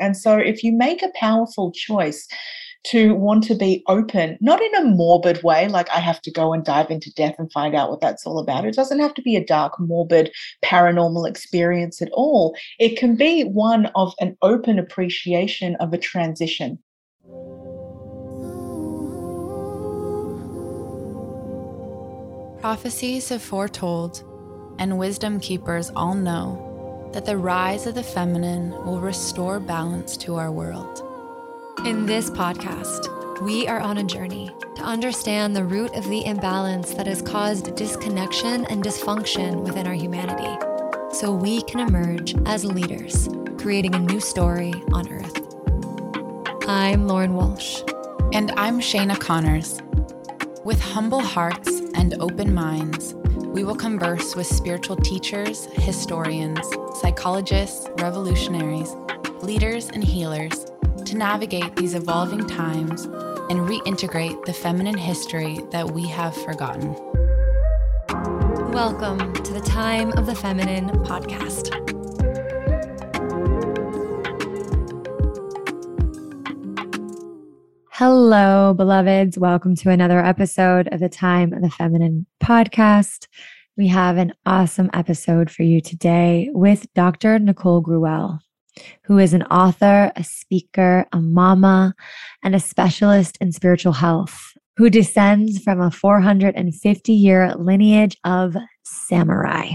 And so, if you make a powerful choice to want to be open, not in a morbid way, like I have to go and dive into death and find out what that's all about. It doesn't have to be a dark, morbid, paranormal experience at all. It can be one of an open appreciation of a transition. Prophecies have foretold, and wisdom keepers all know that the rise of the feminine will restore balance to our world. In this podcast, we are on a journey to understand the root of the imbalance that has caused disconnection and dysfunction within our humanity so we can emerge as leaders, creating a new story on Earth. I'm Lauren Walsh. And I'm Shayna Connors. With humble hearts and open minds, we will converse with spiritual teachers, historians, psychologists, revolutionaries, leaders, and healers to navigate these evolving times and reintegrate the feminine history that we have forgotten. Welcome to the Time of the Feminine podcast. Hello, beloveds. Welcome to another episode of the Time of the Feminine podcast. We have an awesome episode for you today with Dr. Nicole Gruel, who is an author, a speaker, a mama, and a specialist in spiritual health, who descends from a 450 year lineage of samurai.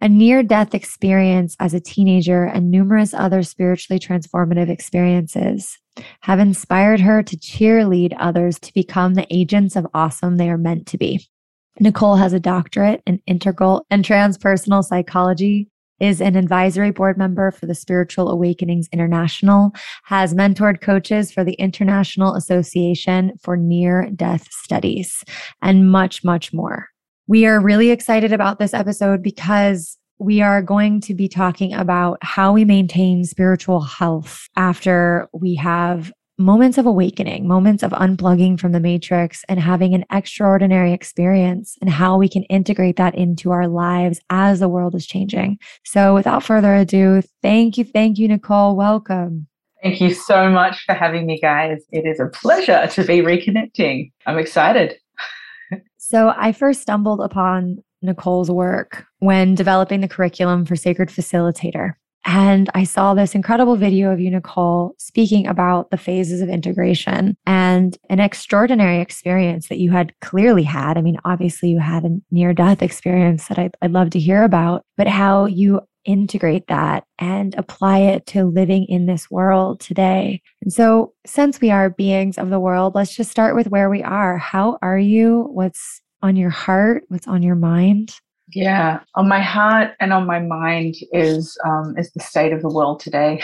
A near death experience as a teenager and numerous other spiritually transformative experiences have inspired her to cheerlead others to become the agents of awesome they are meant to be. Nicole has a doctorate in integral and transpersonal psychology, is an advisory board member for the Spiritual Awakenings International, has mentored coaches for the International Association for Near Death Studies, and much, much more. We are really excited about this episode because we are going to be talking about how we maintain spiritual health after we have moments of awakening, moments of unplugging from the matrix and having an extraordinary experience, and how we can integrate that into our lives as the world is changing. So, without further ado, thank you, thank you, Nicole. Welcome. Thank you so much for having me, guys. It is a pleasure to be reconnecting. I'm excited. So I first stumbled upon Nicole's work when developing the curriculum for Sacred Facilitator. And I saw this incredible video of you, Nicole, speaking about the phases of integration and an extraordinary experience that you had clearly had. I mean, obviously, you had a near death experience that I'd, I'd love to hear about, but how you integrate that and apply it to living in this world today. And so, since we are beings of the world, let's just start with where we are. How are you? What's on your heart? What's on your mind? Yeah, on my heart and on my mind is um, is the state of the world today,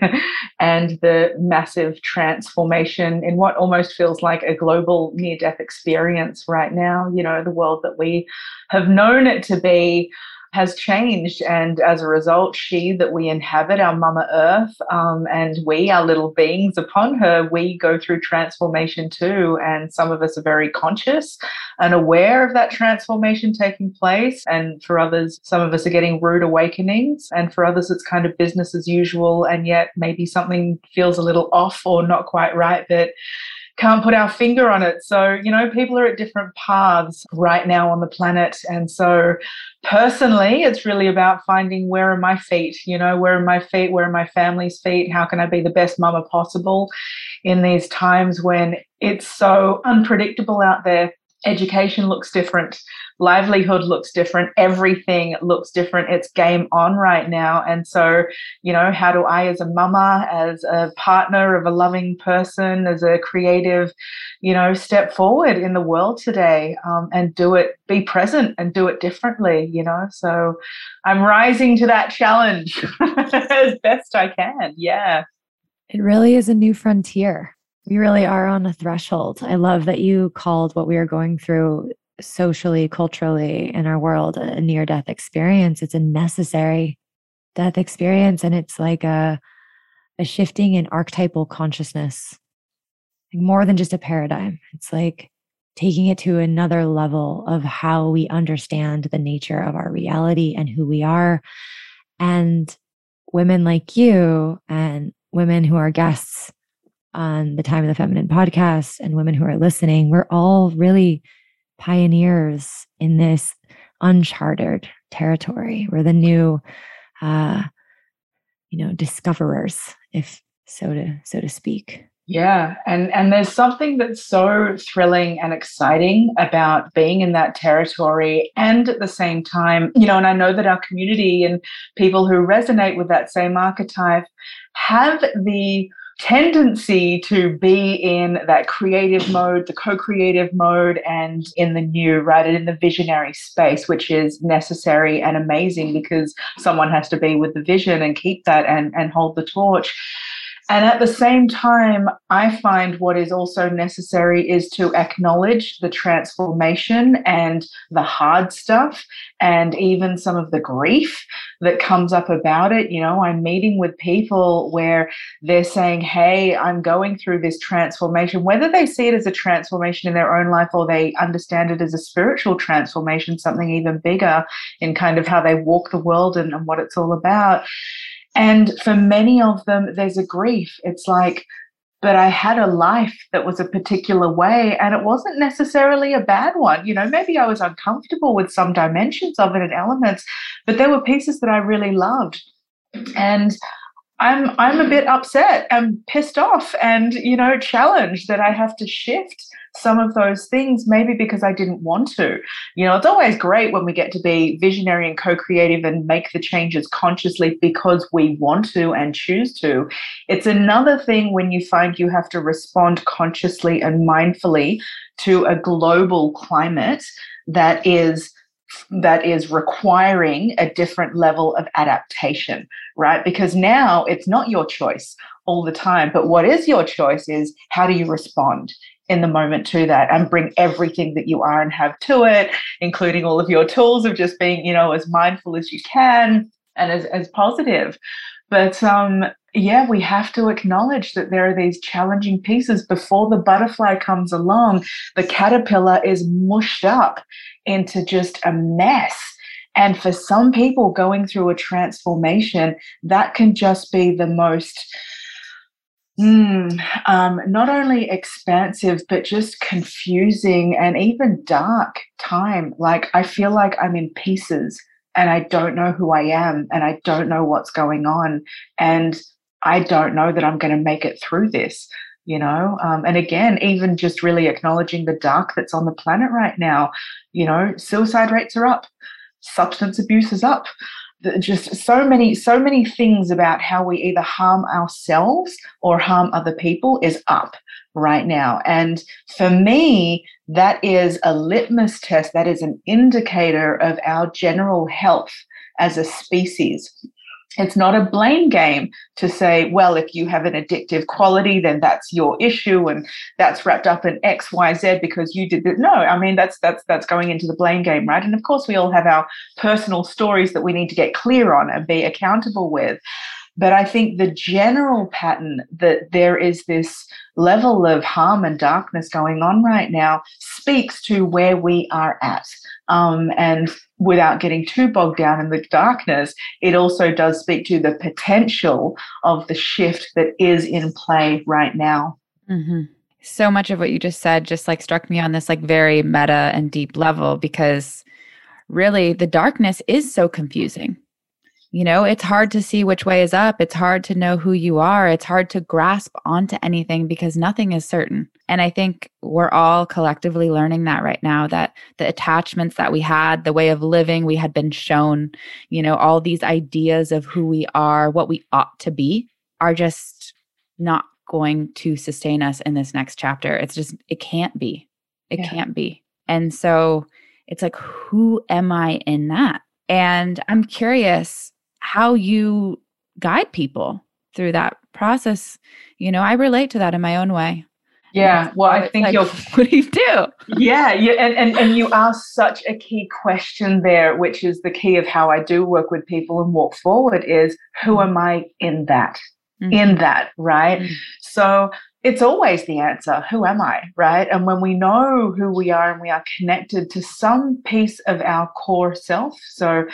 and the massive transformation in what almost feels like a global near death experience right now. You know, the world that we have known it to be has changed. And as a result, she that we inhabit, our Mama Earth, um, and we, our little beings upon her, we go through transformation too. And some of us are very conscious and aware of that transformation taking place. And for others, some of us are getting rude awakenings. And for others, it's kind of business as usual. And yet maybe something feels a little off or not quite right. But can't put our finger on it. So, you know, people are at different paths right now on the planet. And so, personally, it's really about finding where are my feet? You know, where are my feet? Where are my family's feet? How can I be the best mama possible in these times when it's so unpredictable out there? Education looks different livelihood looks different everything looks different. It's game on right now. And so you know how do i as a mama as a partner of a loving person as a creative you know step forward in the world today um, and do it be present and do it differently you know? So i'm rising to that challenge as best i can. Yeah. It really is a new frontier we really are on a threshold. I love that you called what we are going through socially, culturally in our world a near death experience. It's a necessary death experience. And it's like a, a shifting in archetypal consciousness, like more than just a paradigm. It's like taking it to another level of how we understand the nature of our reality and who we are. And women like you and women who are guests on the Time of the Feminine podcast and women who are listening, we're all really pioneers in this uncharted territory. We're the new, uh, you know, discoverers, if so to so to speak. Yeah, and and there's something that's so thrilling and exciting about being in that territory and at the same time, you know, and I know that our community and people who resonate with that same archetype have the tendency to be in that creative mode, the co creative mode, and in the new, right? And in the visionary space, which is necessary and amazing because someone has to be with the vision and keep that and, and hold the torch. And at the same time, I find what is also necessary is to acknowledge the transformation and the hard stuff and even some of the grief that comes up about it. You know, I'm meeting with people where they're saying, Hey, I'm going through this transformation, whether they see it as a transformation in their own life or they understand it as a spiritual transformation, something even bigger in kind of how they walk the world and, and what it's all about and for many of them, there's a grief. It's like, but I had a life that was a particular way, and it wasn't necessarily a bad one. You know, maybe I was uncomfortable with some dimensions of it and elements, but there were pieces that I really loved. And I'm I'm a bit upset and pissed off and you know challenged that I have to shift some of those things, maybe because I didn't want to. You know, it's always great when we get to be visionary and co creative and make the changes consciously because we want to and choose to. It's another thing when you find you have to respond consciously and mindfully to a global climate that is that is requiring a different level of adaptation, right? Because now it's not your choice all the time, but what is your choice is how do you respond? in the moment to that and bring everything that you are and have to it, including all of your tools of just being, you know, as mindful as you can and as, as positive. But um, yeah, we have to acknowledge that there are these challenging pieces before the butterfly comes along. The caterpillar is mushed up into just a mess. And for some people going through a transformation, that can just be the most Mm, um, not only expansive, but just confusing and even dark time. Like, I feel like I'm in pieces and I don't know who I am and I don't know what's going on. And I don't know that I'm going to make it through this, you know? Um, and again, even just really acknowledging the dark that's on the planet right now, you know, suicide rates are up, substance abuse is up just so many so many things about how we either harm ourselves or harm other people is up right now and for me that is a litmus test that is an indicator of our general health as a species it's not a blame game to say, well, if you have an addictive quality, then that's your issue and that's wrapped up in X, Y, Z because you did it. No, I mean that's that's that's going into the blame game, right? And of course we all have our personal stories that we need to get clear on and be accountable with. But I think the general pattern that there is this level of harm and darkness going on right now speaks to where we are at. Um, and without getting too bogged down in the darkness, it also does speak to the potential of the shift that is in play right now. Mm-hmm. So much of what you just said just like struck me on this like very meta and deep level because really the darkness is so confusing. You know, it's hard to see which way is up. It's hard to know who you are. It's hard to grasp onto anything because nothing is certain. And I think we're all collectively learning that right now that the attachments that we had, the way of living we had been shown, you know, all these ideas of who we are, what we ought to be, are just not going to sustain us in this next chapter. It's just, it can't be. It yeah. can't be. And so it's like, who am I in that? And I'm curious how you guide people through that process. You know, I relate to that in my own way. Yeah, well, I think like, you're. What do you do? Yeah, you, and, and and you ask such a key question there, which is the key of how I do work with people and walk forward. Is who mm-hmm. am I in that? Mm-hmm. In that, right? Mm-hmm. So it's always the answer who am i right and when we know who we are and we are connected to some piece of our core self so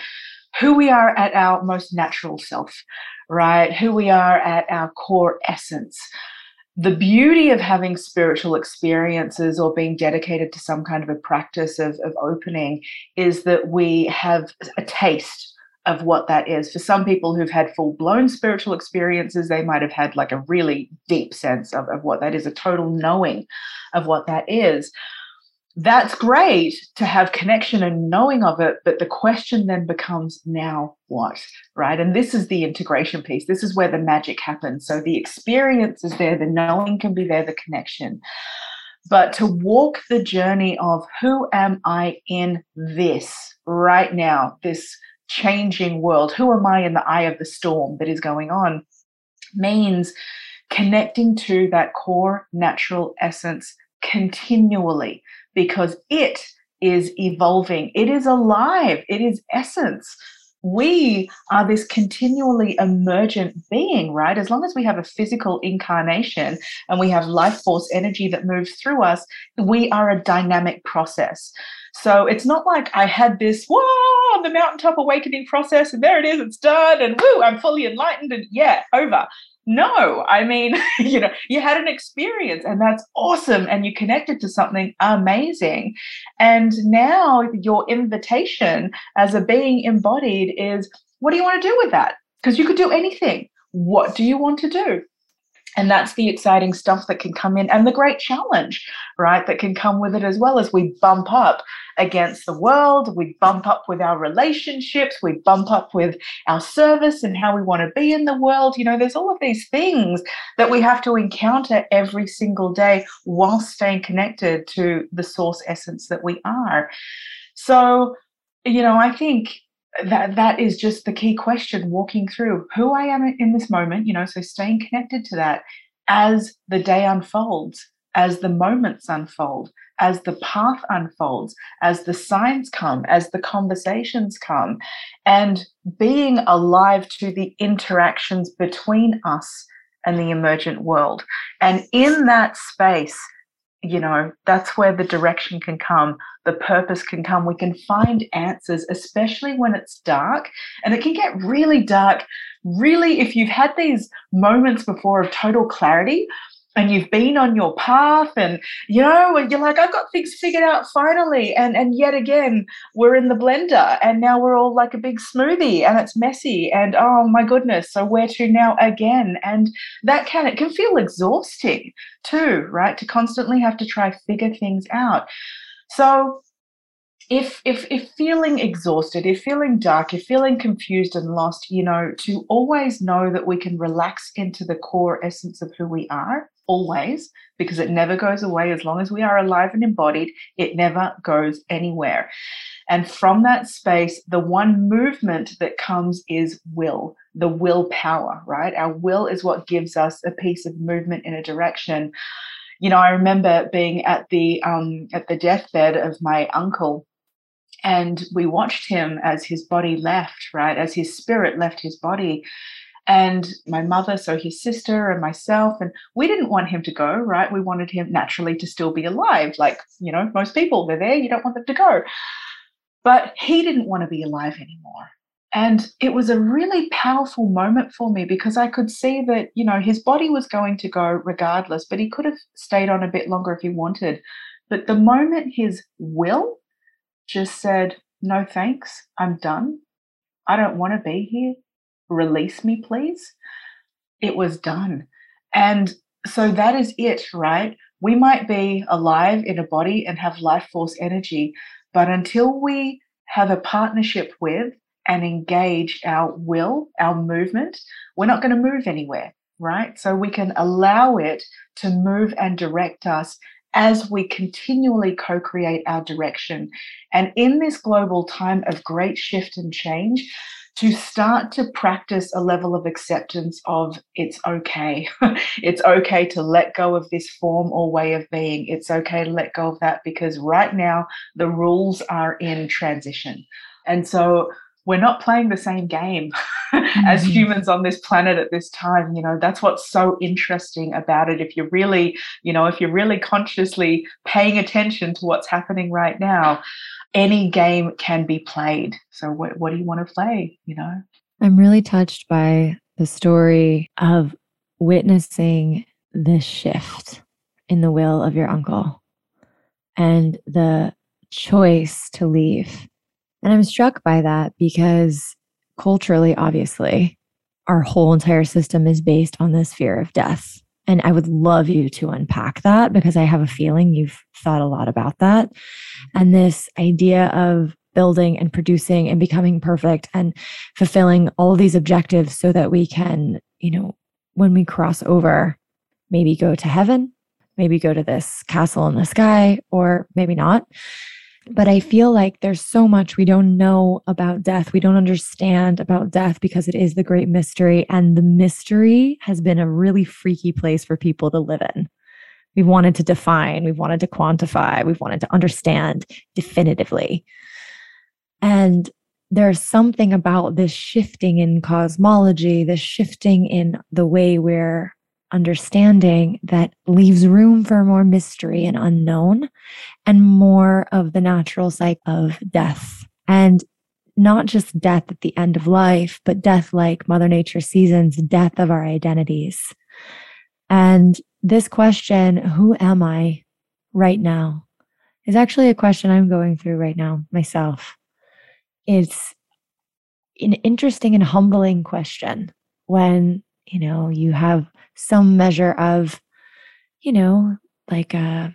who we are at our most natural self, right? Who we are at our core essence. The beauty of having spiritual experiences or being dedicated to some kind of a practice of, of opening is that we have a taste of what that is. For some people who've had full blown spiritual experiences, they might have had like a really deep sense of, of what that is, a total knowing of what that is. That's great to have connection and knowing of it, but the question then becomes now what, right? And this is the integration piece. This is where the magic happens. So the experience is there, the knowing can be there, the connection. But to walk the journey of who am I in this right now, this changing world? Who am I in the eye of the storm that is going on? Means connecting to that core natural essence continually because it is evolving, it is alive, it is essence. We are this continually emergent being, right? As long as we have a physical incarnation and we have life force energy that moves through us, we are a dynamic process. So it's not like I had this, whoa, on the mountaintop awakening process, and there it is, it's done, and woo, I'm fully enlightened, and yeah, over. No, I mean, you know, you had an experience and that's awesome. And you connected to something amazing. And now your invitation as a being embodied is what do you want to do with that? Because you could do anything. What do you want to do? And that's the exciting stuff that can come in and the great challenge, right? That can come with it as well as we bump up against the world, we bump up with our relationships, we bump up with our service and how we want to be in the world. You know, there's all of these things that we have to encounter every single day while staying connected to the source essence that we are. So, you know, I think that that is just the key question walking through who I am in this moment, you know, so staying connected to that as the day unfolds, as the moments unfold, as the path unfolds, as the signs come, as the conversations come, and being alive to the interactions between us and the emergent world. And in that space, you know, that's where the direction can come, the purpose can come. We can find answers, especially when it's dark. And it can get really dark, really, if you've had these moments before of total clarity and you've been on your path and you know and you're like i've got things figured out finally and and yet again we're in the blender and now we're all like a big smoothie and it's messy and oh my goodness so where to now again? And that can it can feel exhausting too right to constantly have to try figure things out. So if if if feeling exhausted if feeling dark if feeling confused and lost you know to always know that we can relax into the core essence of who we are always because it never goes away. As long as we are alive and embodied it never goes anywhere. And from that space the one movement that comes is will the willpower right? Our will is what gives us a piece of movement in a direction. You know i remember being at the um at the deathbed of my uncle and we watched him as his body left right as his spirit left his body and my mother, so his sister and myself. And we didn't want him to go, right? We wanted him naturally to still be alive. Like, you know, most people, they're there, you don't want them to go. But he didn't want to be alive anymore. And it was a really powerful moment for me because I could see that, you know, his body was going to go regardless, but he could have stayed on a bit longer if he wanted. But the moment his will just said, no thanks, I'm done. I don't want to be here release me, please, it was done. And so that is it, right? We might be alive in a body and have life force energy, but until we have a partnership with and engage our will, our movement, we're not going to move anywhere, right? So we can allow it to move and direct us as we continually co create our direction. And in this global time of great shift and change, to start to practice a level of acceptance of it's okay. it's okay to let go of this form or way of being. It's okay to let go of that because right now the rules are in transition. And so we're not playing the same game mm-hmm. as humans on this planet at this time you know that's what's so interesting about it if you're really you know if you're really consciously paying attention to what's happening right now any game can be played. So what what do you want to play, you know? I'm really touched by the story of witnessing this shift in the will of your uncle and the choice to leave. And I'm struck by that because culturally, obviously, our whole entire system is based on this fear of death. And I would love you to unpack that because I have a feeling you've thought a lot about that. And this idea of building and producing and becoming perfect and fulfilling all these objectives so that we can, you know, when we cross over, maybe go to heaven, maybe go to this castle in the sky, or maybe not. But I feel like there's so much we don't know about death. We don't understand about death because it is the great mystery. And the mystery has been a really freaky place for people to live in. We've wanted to define, we've wanted to quantify, we've wanted to understand definitively. And there's something about this shifting in cosmology, this shifting in the way we're understanding that leaves room for more mystery and unknown and more of the natural cycle of death. And not just death at the end of life, but death like Mother Nature seasons, death of our identities. And this question, who am I right now, is actually a question I'm going through right now myself. It's an interesting and humbling question when, you know, you have some measure of, you know, like a uh,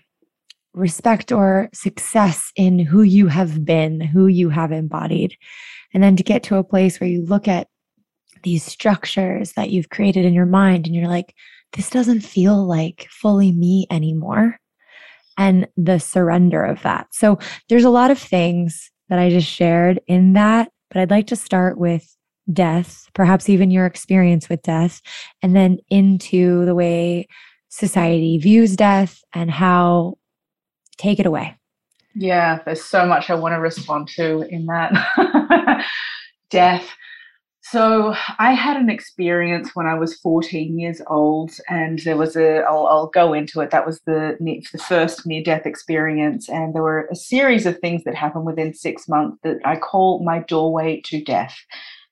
respect or success in who you have been, who you have embodied. And then to get to a place where you look at these structures that you've created in your mind and you're like, this doesn't feel like fully me anymore. And the surrender of that. So there's a lot of things that I just shared in that, but I'd like to start with death, perhaps even your experience with death, and then into the way society views death and how take it away. Yeah, there's so much I want to respond to in that death. So I had an experience when I was 14 years old, and there was a. I'll, I'll go into it. That was the the first near death experience, and there were a series of things that happened within six months that I call my doorway to death.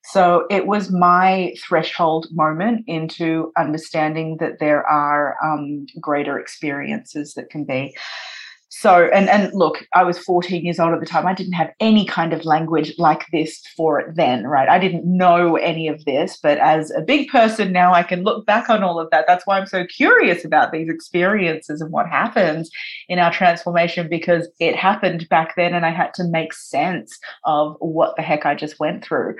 So it was my threshold moment into understanding that there are um, greater experiences that can be. So, and and look, I was 14 years old at the time. I didn't have any kind of language like this for it then, right? I didn't know any of this, but as a big person now, I can look back on all of that. That's why I'm so curious about these experiences and what happens in our transformation because it happened back then and I had to make sense of what the heck I just went through.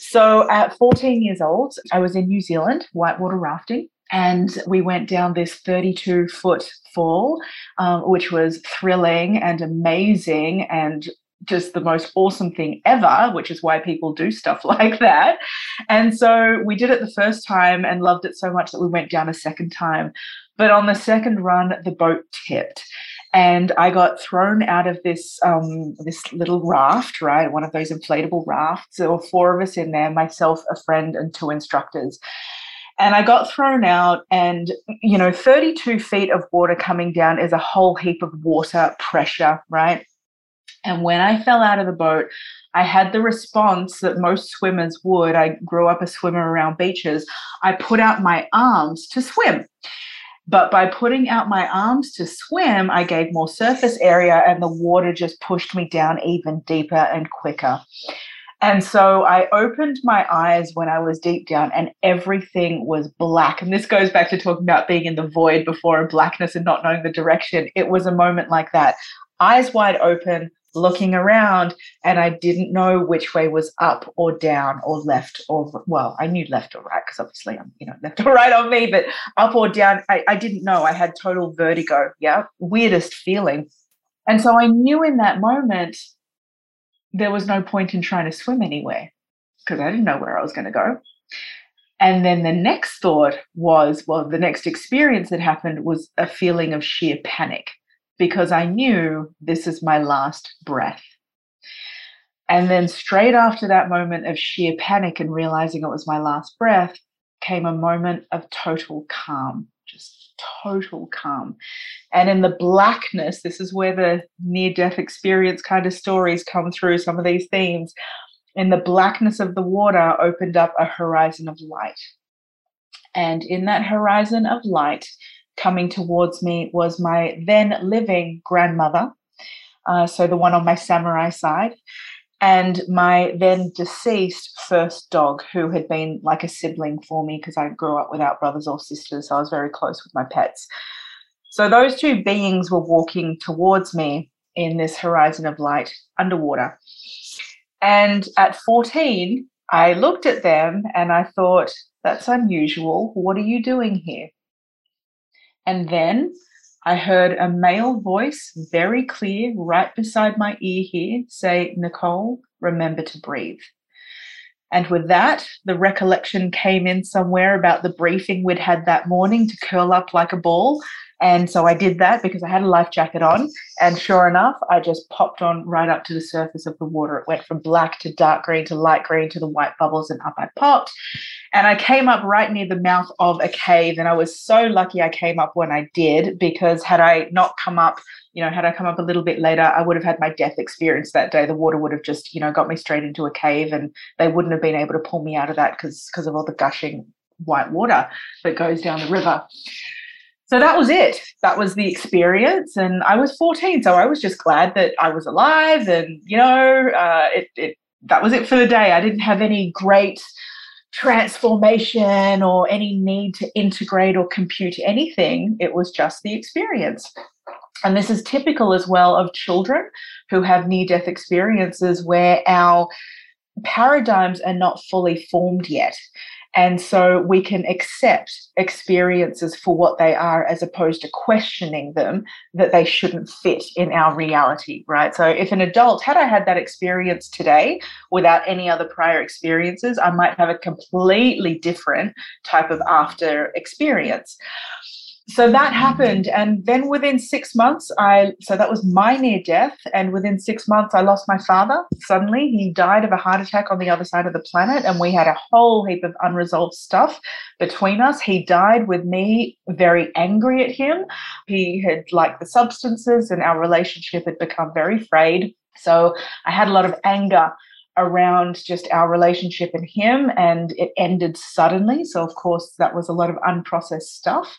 So at 14 years old, I was in New Zealand, whitewater rafting, and we went down this 32 foot fall, um, which was thrilling and amazing and just the most awesome thing ever, which is why people do stuff like that. And so we did it the first time and loved it so much that we went down a second time. But on the second run, the boat tipped and I got thrown out of this um, this little raft, right? One of those inflatable rafts. There were four of us in there, myself, a friend, and two instructors. And I got thrown out, and you know, 32 feet of water coming down is a whole heap of water pressure, right? And when I fell out of the boat, I had the response that most swimmers would. I grew up a swimmer around beaches. I put out my arms to swim. But by putting out my arms to swim, I gave more surface area and the water just pushed me down even deeper and quicker. And so I opened my eyes when I was deep down and everything was black. And this goes back to talking about being in the void before blackness and not knowing the direction. It was a moment like that. Eyes wide open, looking around and I didn't know which way was up or down or left or well, I knew left or right because obviously I'm, you know, left or right on me, but up or down, I, I didn't know. I had total vertigo. Yeah. Weirdest feeling. And so I knew in that moment there was no point in trying to swim anywhere because I didn't know where I was going to go. And then the next thought was, well, the next experience that happened was a feeling of sheer panic because I knew this is my last breath. And then, straight after that moment of sheer panic and realizing it was my last breath, came a moment of total calm. just total calm. And in the blackness, this is where the near death experience kind of stories come through, some of these themes. In the blackness of the water opened up a horizon of light. And in that horizon of light, coming towards me was my then living grandmother, uh, so the one on my samurai side, and my then deceased first dog, who had been like a sibling for me because I grew up without brothers or sisters. So I was very close with my pets. So those two beings were walking towards me in this horizon of light underwater. And at 14, I looked at them and I thought, that's unusual. What are you doing here? And then I heard a male voice, very clear, right beside my ear here, say, Nicole, remember to breathe. And with that, the recollection came in somewhere about the briefing we'd had that morning to curl up like a ball and so I did that because I had a life jacket on. And sure enough, I just popped on right up to the surface of the water. It went from black to dark green to light green to the white bubbles, and up I popped. And I came up right near the mouth of a cave. And I was so lucky I came up when I did because had I not come up, you know, had I come up a little bit later, I would have had my death experience that day. The water would have just, you know, got me straight into a cave and they wouldn't have been able to pull me out of that because of all the gushing white water that goes down the river so that was it. That was the experience. And I was 14. So I was just glad that I was alive. And, you know, uh, it, it, that was it for the day. I didn't have any great transformation or any need to integrate or compute anything. It was just the experience. And this is typical as well of children who have near death experiences where our paradigms are not fully formed yet. And so we can accept experiences for what they are as opposed to questioning them that they shouldn't fit in our reality, right? So if an adult, had I had that experience today without any other prior experiences, I might have a completely different type of after experience so that happened and then within six months i so that was my near death and within six months i lost my father. Suddenly he died of a heart attack on the other side of the planet and we had a whole heap of unresolved stuff between us. He died with me very angry at him. He had liked the substances and our relationship had become very frayed. So i had a lot of anger around just our relationship and him and it ended suddenly. So of course that was a lot of unprocessed stuff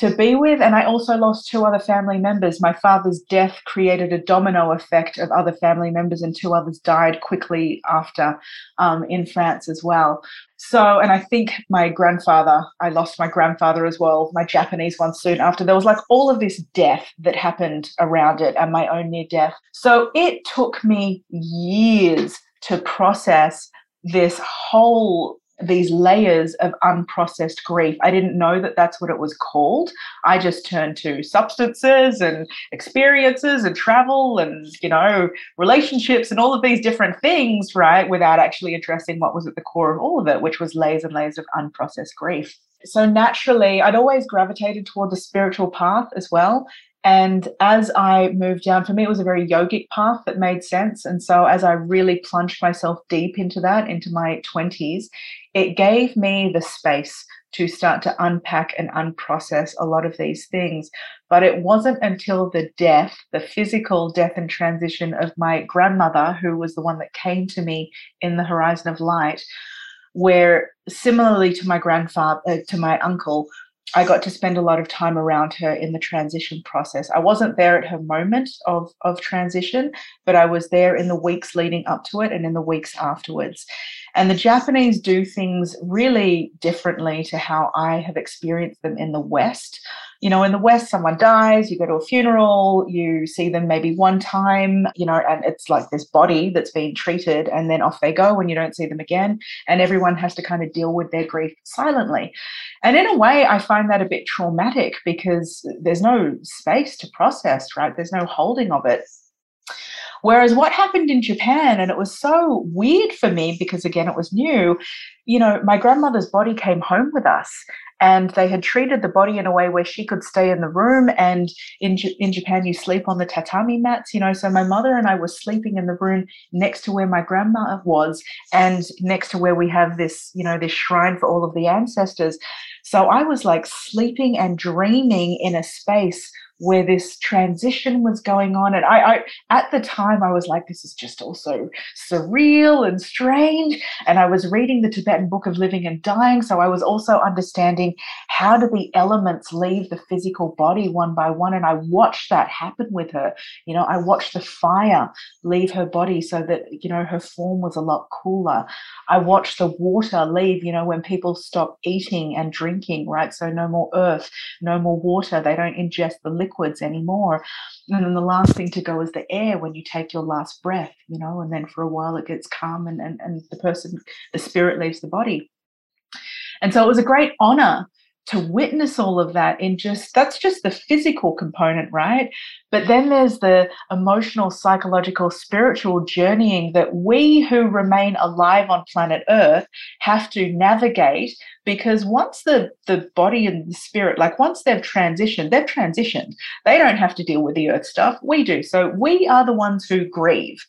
to be with. And I also lost two other family members. My father's death created a domino effect of other family members, and two others died quickly after um, in France as well. So, and I think my grandfather, I lost my grandfather as well, my Japanese one soon after. There was like all of this death that happened around it and my own near death. So it took me years to process this whole these layers of unprocessed grief. I didn't know that that's what it was called. I just turned to substances and experiences and travel and, you know, relationships and all of these different things, right, without actually addressing what was at the core of all of it, which was layers and layers of unprocessed grief. So naturally, I'd always gravitated toward the spiritual path as well. And as I moved down, for me, it was a very yogic path that made sense. And so, as I really plunged myself deep into that, into my 20s, it gave me the space to start to unpack and unprocess a lot of these things. But it wasn't until the death, the physical death and transition of my grandmother, who was the one that came to me in the horizon of light, where similarly to my grandfather, uh, to my uncle, I got to spend a lot of time around her in the transition process. I wasn't there at her moment of, of transition, but I was there in the weeks leading up to it and in the weeks afterwards. And the Japanese do things really differently to how I have experienced them in the West you know, in the West, someone dies, you go to a funeral, you see them maybe one time, you know, and it's like this body that's being treated, and then off they go and you don't see them again. And everyone has to kind of deal with their grief silently. And in a way, I find that a bit traumatic because there's no space to process, right? There's no holding of it. Whereas what happened in Japan, and it was so weird for me because, again, it was new, you know, my grandmother's body came home with us and they had treated the body in a way where she could stay in the room and in in Japan you sleep on the tatami mats you know so my mother and I were sleeping in the room next to where my grandma was and next to where we have this you know this shrine for all of the ancestors. So I was like sleeping and dreaming in a space where this transition was going on. And I, I, at the time, I was like, this is just also surreal and strange. And I was reading the Tibetan Book of Living and Dying. So I was also understanding how do the elements leave the physical body one by one. And I watched that happen with her. You know, I watched the fire leave her body so that, you know, her form was a lot cooler. I watched the water leave, you know, when people stop eating and drinking, right? So no more earth, no more water. They don't ingest the liquid liquids anymore. And then the last thing to go is the air when you take your last breath, you know, and then for a while it gets calm and, and, and the person, the spirit leaves the body. And so it was a great honor to witness all of that in just that's just the physical component, right? But then there's the emotional, psychological, spiritual journeying that we who remain alive on planet Earth have to navigate because once the, the body and the spirit, like once they've transitioned, they've transitioned. They don't have to deal with the earth stuff. We do. So we are the ones who grieve.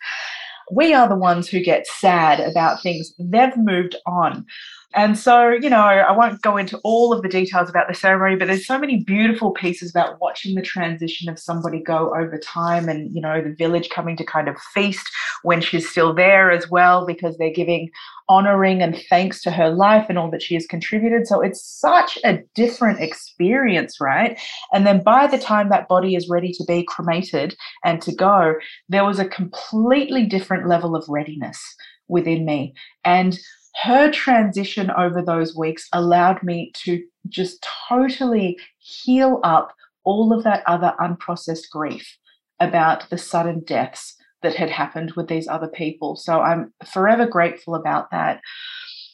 We are the ones who get sad about things. They've moved on. And so, you know, I won't go into all of the details about the ceremony, but there's so many beautiful pieces about watching the transition of somebody go over time and, you know, the village coming to kind of feast when she's still there as well, because they're giving honoring and thanks to her life and all that she has contributed. So it's such a different experience, right? And then by the time that body is ready to be cremated and to go, there was a completely different level of readiness within me. And her transition over those weeks allowed me to just totally heal up all of that other unprocessed grief about the sudden deaths that had happened with these other people. So I'm forever grateful about that.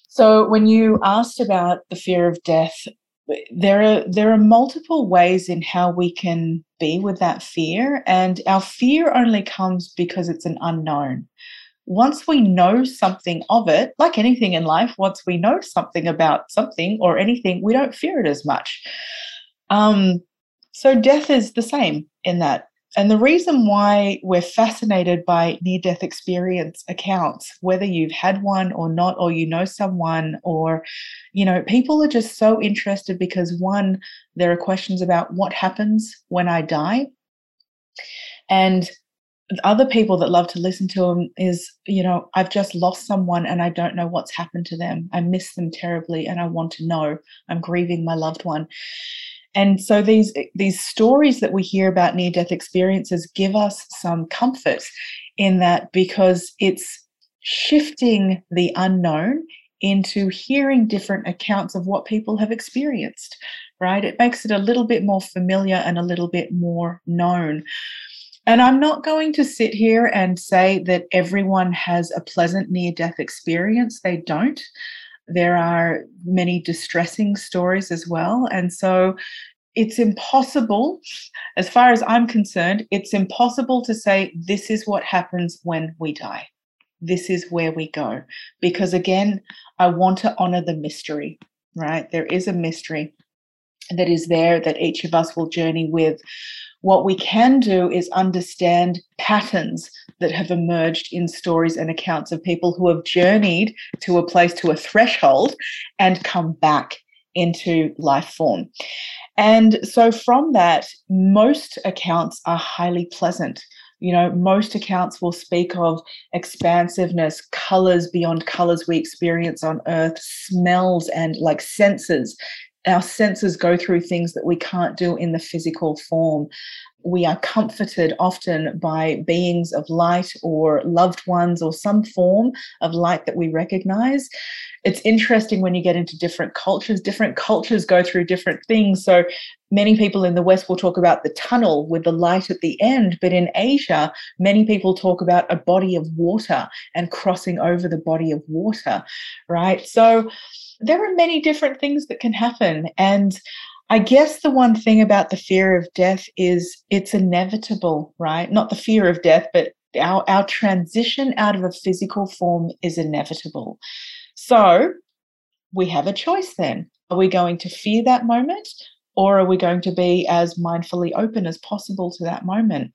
So when you asked about the fear of death, there are there are multiple ways in how we can be with that fear and our fear only comes because it's an unknown once we know something of it, like anything in life, once we know something about something or anything, we don't fear it as much. Um, so death is the same in that. And the reason why we're fascinated by near death experience accounts, whether you've had one or not, or you know someone, or, you know, people are just so interested because one, there are questions about what happens when I die. And other people that love to listen to them is you know i've just lost someone and i don't know what's happened to them. I miss them terribly and i want to know. I'm grieving my loved one. And so these eh, these stories that we hear about near death experiences give us some comfort in that because it's shifting the unknown into hearing different accounts of what people have experienced right? It makes it a little bit more familiar and a little bit more known and I'm not going to sit here and say that everyone has a pleasant near death experience. They don't. There are many distressing stories as well. And so it's impossible, as far as I'm concerned, it's impossible to say this is what happens when we die. This is where we go. Because again, I want to honor the mystery, right? There is a mystery that is there that each of us will journey with what we can do is understand patterns that have emerged in stories and accounts of people who have journeyed to a place, to a threshold, and come back into life form. And so, from that, most accounts are highly pleasant. You know, most accounts will speak of expansiveness, colors beyond colors we experience on earth, smells and like senses our senses go through things that we can't do in the physical form. We are comforted often by beings of light or loved ones or some form of light that we recognize. It's interesting when you get into different cultures, different cultures go through different things. So many people in the West will talk about the tunnel with the light at the end, but in Asia, many people talk about a body of water and crossing over the body of water, right? So there are many different things that can happen. And I guess the one thing about the fear of death is it's inevitable, right? Not the fear of death, but our, our transition out of a physical form is inevitable. So we have a choice then. Are we going to fear that moment? Or are we going to be as mindfully open as possible to that moment?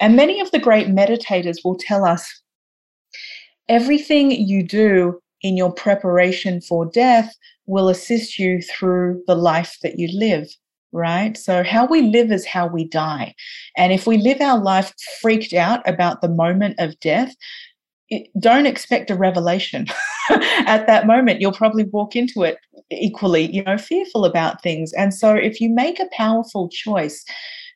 And many of the great meditators will tell us everything you do in your preparation for death will assist you through the life that you live right? So, how we live is how we die. And if we live our life freaked out about the moment of death, it, don't expect a revelation at that moment. You'll probably walk into it equally, you know, fearful about things. And so, if you make a powerful choice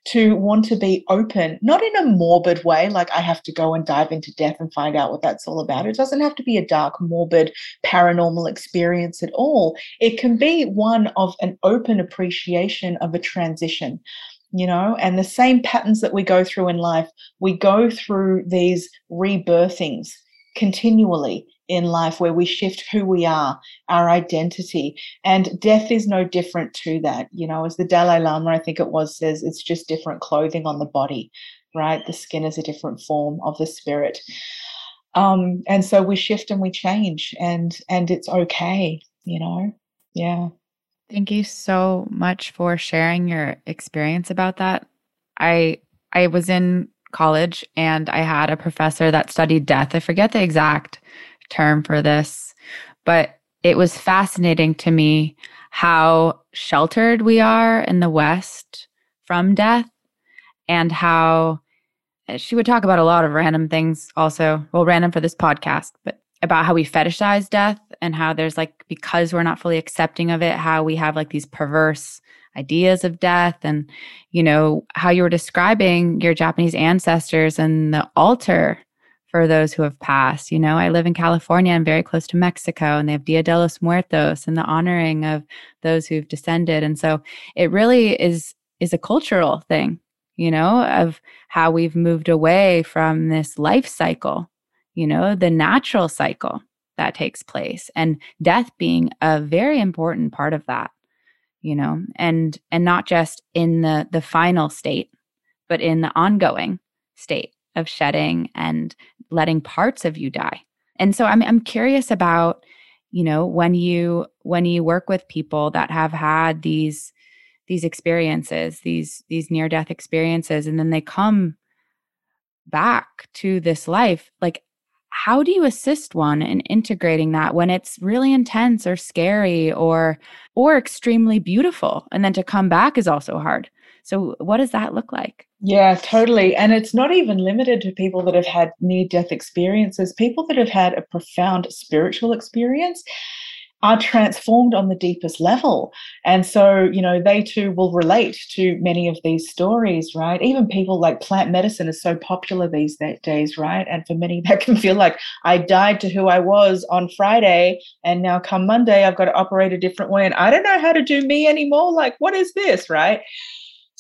to want to be open, not in a morbid way, like I have to go and dive into death and find out what that's all about. It doesn't have to be a dark, morbid, paranormal experience at all. It can be one of an open appreciation of a transition you know and the same patterns that we go through in life we go through these rebirthings continually in life where we shift who we are, our identity. And death is no different to that. You know, as the Dalai Lama, I think it was, says it's just different clothing on the body, right? The skin is a different form of the spirit. Um, and so we shift and we change and and it's okay, you know. Yeah. Thank you so much for sharing your experience about that. I I was in college and I had a professor that studied death. I forget the exact term for this, but it was fascinating to me how sheltered we are in the West from death and how eh, she would talk about a lot of random things also, well, random for this podcast, but about how we fetishize death and how there's like, because we're not fully accepting of it, how we have like these perverse ideas of death and you know how you were describing your japanese ancestors and the altar for those who have passed. You know i live in california and very close to mexico and they have dia de los muertos and the honoring of those who've descended. And so it really is is a cultural thing you know of how we've moved away from this life cycle you know the natural cycle that takes place and death being a very important part of that you know and and not just in the the final state but in the ongoing state of shedding and letting parts of you die. And so i'm i'm curious about you know when you when you work with people that have had these these experiences these these near death experiences and then they come back to this life like how do you assist one in integrating that when it's really intense or scary or or extremely beautiful? And then to come back is also hard so what does that look like yeah totally and it's not even limited to people that have had near death experiences people that have had a profound spiritual experience are transformed on the deepest level. And so, you know, they too will relate to many of these stories, right? Even people like plant medicine is so popular these days, right? And for many, that can feel like I died to who I was on Friday, and now come Monday, I've got to operate a different way, and I don't know how to do me anymore. Like, what is this, right?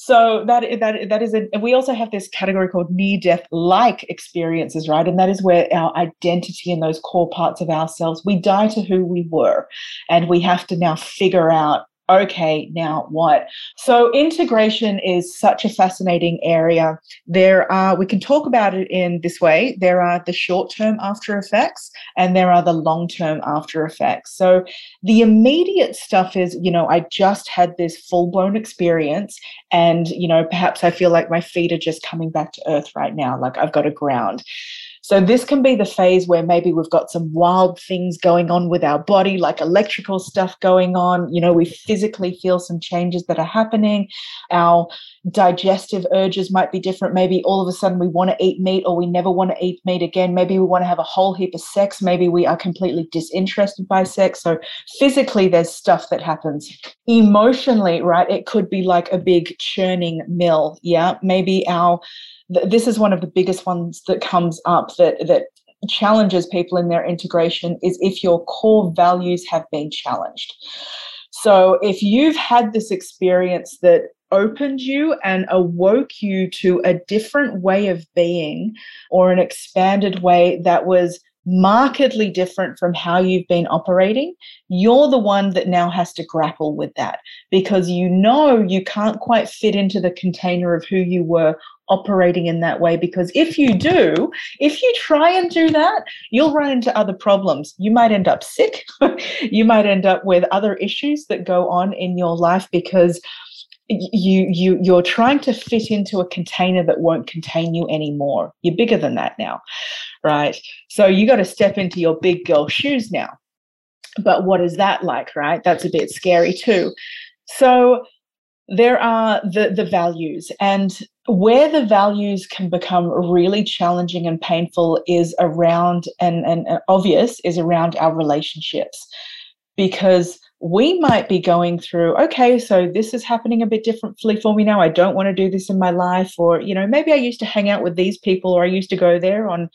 So that that that is a, and we also have this category called near death like experiences, right? And that is where our identity and those core parts of ourselves we die to who we were, and we have to now figure out okay, now what? So integration is such a fascinating area. There are, we can talk about it in this way. There are the short-term after effects and there are the long-term after effects. So the immediate stuff is, you know, I just had this full-blown experience and, you know, perhaps I feel like my feet are just coming back to earth right now, like I've got a ground. So, this can be the phase where maybe we've got some wild things going on with our body, like electrical stuff going on. You know, we physically feel some changes that are happening. Our digestive urges might be different. Maybe all of a sudden we want to eat meat or we never want to eat meat again. Maybe we want to have a whole heap of sex. Maybe we are completely disinterested by sex. So, physically, there's stuff that happens. Emotionally, right? It could be like a big churning mill. Yeah. Maybe our this is one of the biggest ones that comes up that that challenges people in their integration is if your core values have been challenged. So if you've had this experience that opened you and awoke you to a different way of being or an expanded way that was markedly different from how you've been operating, you're the one that now has to grapple with that because you know you can't quite fit into the container of who you were operating in that way because if you do if you try and do that you'll run into other problems. You might end up sick. You might end up with other issues that go on in your life because you you you're trying to fit into a container that won't contain you anymore. You're bigger than that now right so you got to step into your big girl shoes now but what is that like, right? That's a bit scary too. So there are the the values and where the values can become really challenging and painful is around and, and obvious is around our relationships because we might be going through okay so this is happening a bit differently for me now. I don't want to do this in my life or you know maybe i used to hang out with these people or i used to go there on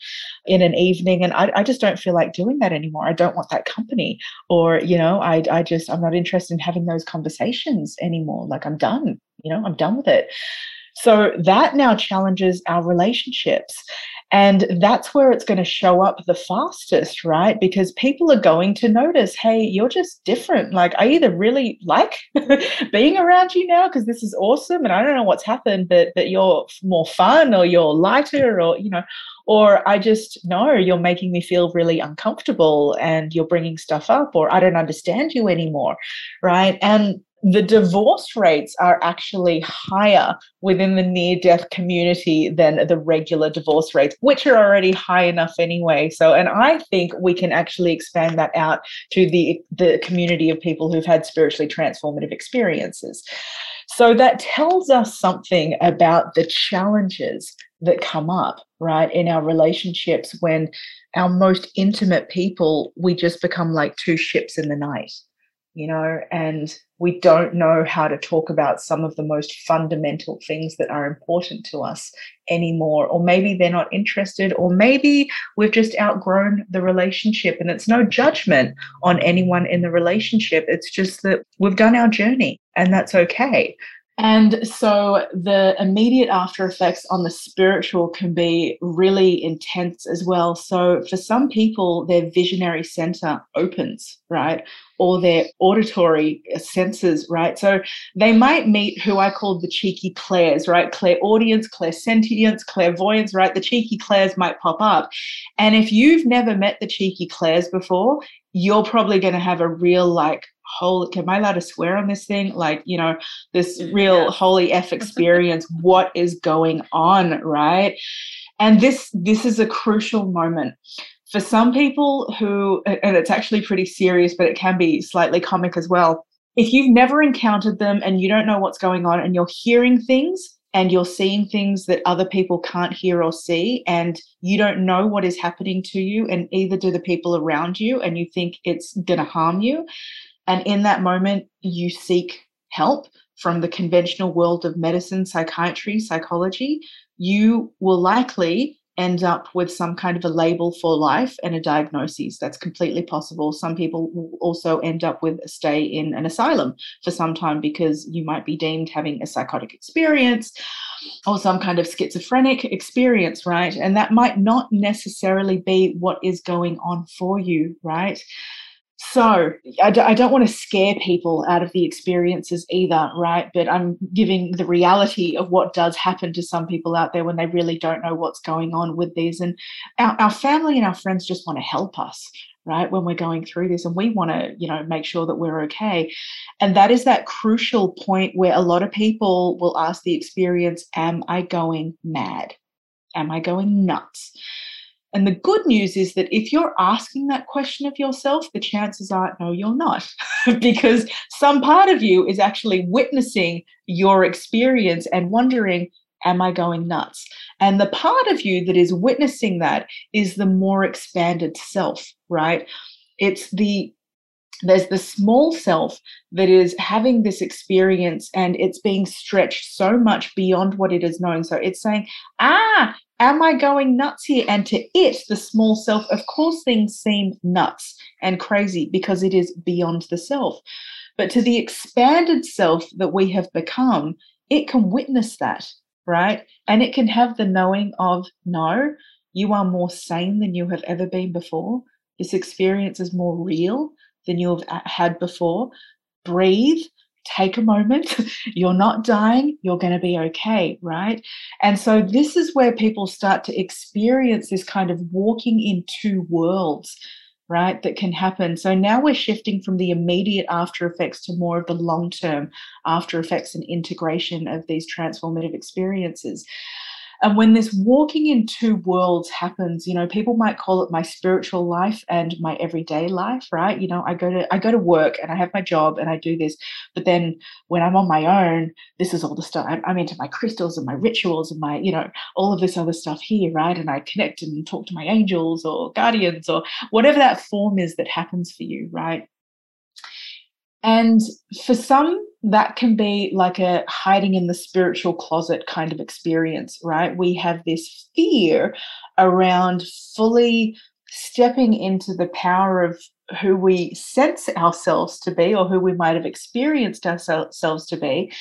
in an evening and i, I just don't feel like doing that anymore. I don't want that company. Or you know I, I just i'm not interested in having those conversations anymore. Like i'm done. You know i'm done with it. So that now challenges our relationships and that's where it's going to show up the fastest, right? Because people are going to notice, hey, you're just different. Like, I either really like being around you now because this is awesome and I don't know what's happened, but that you're more fun or you're lighter or, you know, or I just know you're making me feel really uncomfortable and you're bringing stuff up or I don't understand you anymore, right? And the divorce rates are actually higher within the near death community than the regular divorce rates, which are already high enough anyway. So, and I think we can actually expand that out to the, the community of people who've had spiritually transformative experiences. So, that tells us something about the challenges that come up, right, in our relationships when our most intimate people, we just become like two ships in the night you know, and we don't know how to talk about some of the most fundamental things that are important to us anymore. Or maybe they're not interested, or maybe we've just outgrown the relationship. And it's no judgment on anyone in the relationship. It's just that we've done our journey, and that's okay. And so the immediate after effects on the spiritual can be really intense as well. So for some people, their visionary center opens, right? Or their auditory senses, right? So they might meet who I call the cheeky clairs, right? Clairaudience, clairsentience, clairvoyance, right? The cheeky clairs might pop up. And if you've never met the cheeky clairs before, you're probably going to have a real like holy am i allowed to swear on this thing? Like you know this mm, real holy f experience what is going on right? And this this is a crucial moment. For some people who and it's actually pretty serious but it can be slightly comic as well. If you've never encountered them and you don't know what's going on and you're hearing things and you're seeing things that other people can't hear or see and you don't know what is happening to you and either do the people around you and you think it's going to harm you and in that moment, you seek help from the conventional world of medicine, psychiatry, psychology. You will likely end up with some kind of a label for life and a diagnosis. That's completely possible. Some people will also end up with a stay in an asylum for some time because you might be deemed having a psychotic experience or some kind of schizophrenic experience, right? And that might not necessarily be what is going on for you, right? So I d- I don't want to scare people out of the experiences either, right? But I'm giving the reality of what does happen to some people out there when they really don't know what's going on with these. And our, our family and our friends just want to help us, right when we're going through this and we want to you know make sure that we're okay and that is that crucial point where a lot of people will ask the experience am i going mad am i going nuts and the good news is that if you're asking that question of yourself, the chances are no, you're not, because some part of you is actually witnessing your experience and wondering, am I going nuts? And the part of you that is witnessing that is the more expanded self, right? It's the there's the small self that is having this experience and it's being stretched so much beyond what it is known. So it's saying, ah, Am I going nuts here? And to it, the small self, of course, things seem nuts and crazy because it is beyond the self. But to the expanded self that we have become, it can witness that, right? And it can have the knowing of, no, you are more sane than you have ever been before. This experience is more real than you have had before. Breathe, take a moment. You're not dying. You're going to be okay, right? And so, this is where people start to experience this kind of walking in two worlds, right? That can happen. So, now we're shifting from the immediate after effects to more of the long term after effects and integration of these transformative experiences. And when this walking in two worlds happens, you know, people might call it my spiritual life and my everyday life, right? You know, I go to I go to work and I have my job and I do this, but then when I'm on my own, this is all the stuff I'm, I'm into my crystals and my rituals and my, you know, all of this other stuff here, right? And I connect and talk to my angels or guardians or whatever that form is that happens for you, right? And for some, that can be like a hiding in the spiritual closet kind of experience, right? We have this fear around fully stepping into the power of who we sense ourselves to be or who we might have experienced ourselves to be.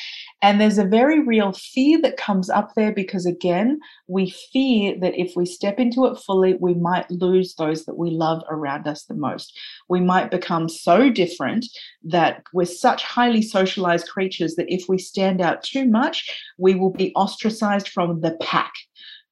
And there's a very real fear that comes up there because, again, we fear that if we step into it fully, we might lose those that we love around us the most. We might become so different that we're such highly socialized creatures that if we stand out too much, we will be ostracized from the pack.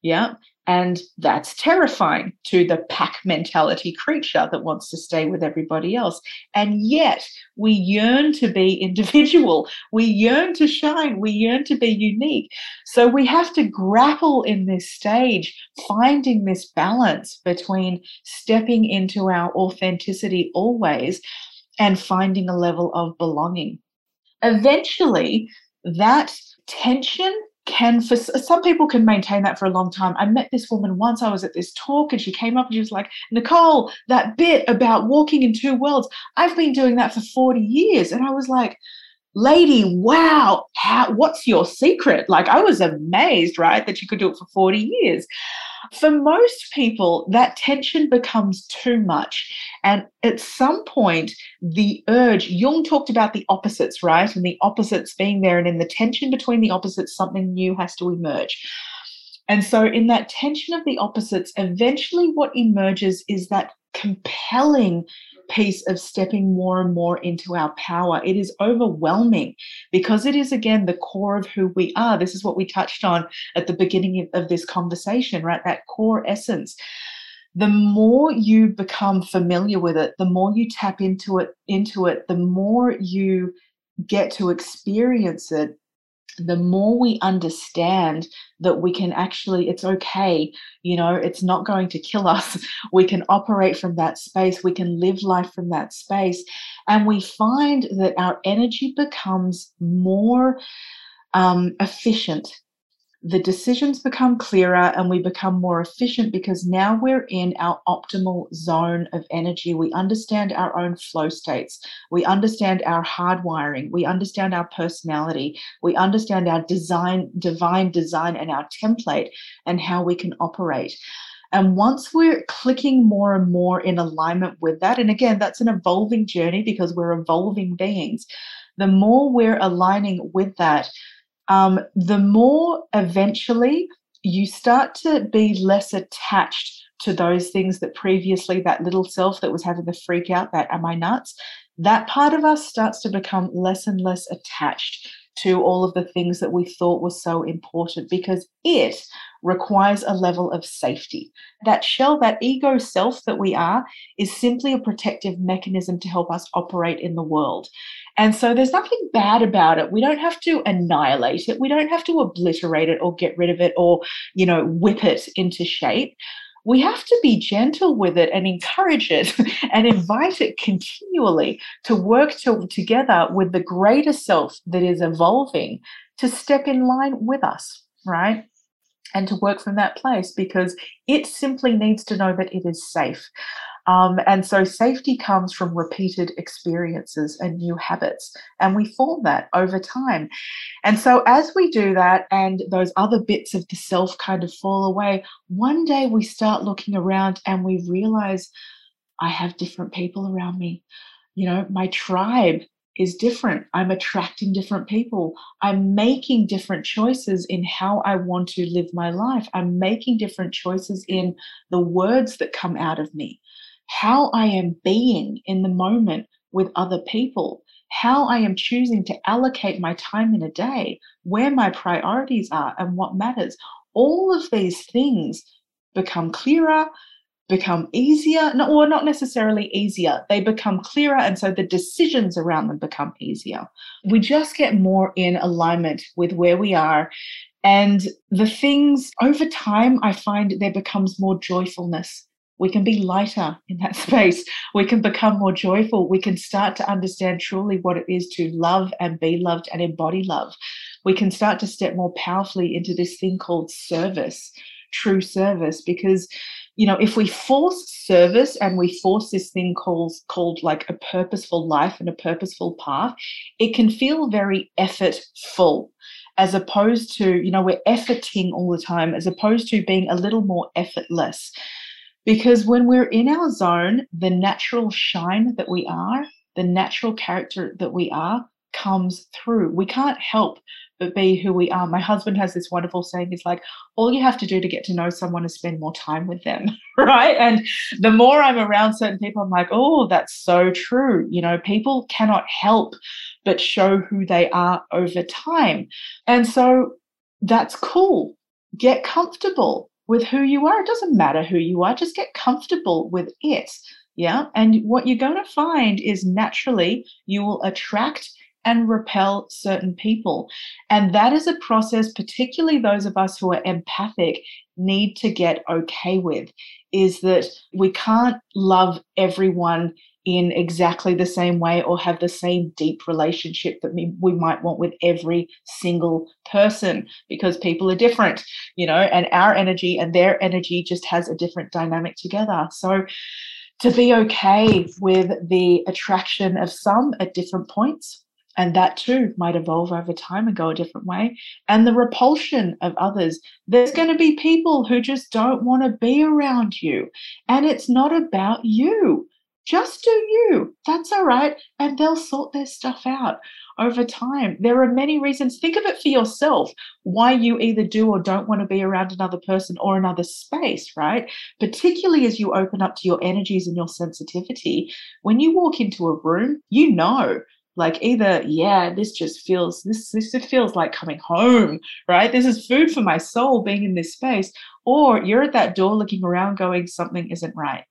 Yeah. And that's terrifying to the pack mentality creature that wants to stay with everybody else. And yet we yearn to be individual. We yearn to shine. We yearn to be unique. So we have to grapple in this stage, finding this balance between stepping into our authenticity always and finding a level of belonging. Eventually, that tension can for some people can maintain that for a long time. I met this woman once. I was at this talk and she came up and she was like, Nicole, that bit about walking in two worlds, I've been doing that for 40 years. And I was like, lady, wow, how, what's your secret? Like, I was amazed, right, that you could do it for 40 years. For most people, that tension becomes too much. And at some point, the urge, Jung talked about the opposites, right? And the opposites being there. And in the tension between the opposites, something new has to emerge. And so, in that tension of the opposites, eventually what emerges is that compelling piece of stepping more and more into our power. It is overwhelming because it is, again, the core of who we are. This is what we touched on at the beginning of this conversation, right? That core essence. The more you become familiar with it, the more you tap into it, into it, the more you get to experience it, the more we understand that we can actually, it's okay, you know, it's not going to kill us. We can operate from that space, we can live life from that space. And we find that our energy becomes more um, efficient the decisions become clearer and we become more efficient because now we're in our optimal zone of energy. We understand our own flow states. We understand our hardwiring. We understand our personality. We understand our design, divine design, and our template and how we can operate. And once we're clicking more and more in alignment with that, and again, that's an evolving journey because we're evolving beings, the more we're aligning with that, um, the more eventually you start to be less attached to those things that previously that little self that was having the freak out that am i nuts that part of us starts to become less and less attached to all of the things that we thought were so important because it requires a level of safety. That shell, that ego self that we are, is simply a protective mechanism to help us operate in the world. And so there's nothing bad about it. We don't have to annihilate it. We don't have to obliterate it or get rid of it or, you know, whip it into shape. We have to be gentle with it and encourage it and invite it continually to work to, together with the greater self that is evolving to step in line with us, right? And to work from that place because it simply needs to know that it is safe. Um, and so safety comes from repeated experiences and new habits. And we form that over time. And so as we do that and those other bits of the self kind of fall away, one day we start looking around and we realize I have different people around me. You know, my tribe is different. I'm attracting different people. I'm making different choices in how I want to live my life. I'm making different choices in the words that come out of me how I am being in the moment with other people, how I am choosing to allocate my time in a day, where my priorities are, and what matters. All of these things become clearer, become easier, no, or not necessarily easier. They become clearer, and so the decisions around them become easier. We just get more in alignment with where we are And the things over time, I find there becomes more joyfulness. We can be lighter in that space. We can become more joyful. We can start to understand truly what it is to love and be loved and embody love. We can start to step more powerfully into this thing called service, true service, because you know if we force service and we force this thing called called like a purposeful life and a purposeful path it can feel very effortful as opposed to you know we're efforting all the time as opposed to being a little more effortless because when we're in our zone the natural shine that we are the natural character that we are comes through we can't help but be who we are. My husband has this wonderful saying He's like, all you have to do to get to know someone is spend more time with them, right? And the more I'm around certain people, I'm like, oh, that's so true. You know, people cannot help but show who they are over time. And so that's cool. Get comfortable with who you are. It doesn't matter who you are, just get comfortable with it. Yeah. And what you're going to find is naturally you will attract and repel certain people. And that is a process, particularly those of us who are empathic, need to get okay with is that we can't love everyone in exactly the same way or have the same deep relationship that we, we might want with every single person because people are different, you know, and our energy and their energy just has a different dynamic together. So, to be okay with the attraction of some at different points and that too might evolve over time and go a different way. And the repulsion of others. There's going to be people who just don't want to be around you. And it's not about you. Just do you. That's all right. And they'll sort their stuff out over time. There are many reasons. Think of it for yourself why you either do or don't want to be around another person or another space, right? Particularly as you open up to your energies and your sensitivity. When you walk into a room, you know like either yeah this just feels this this feels like coming home right? This is food for my soul being in this space or you're at that door looking around going something isn't right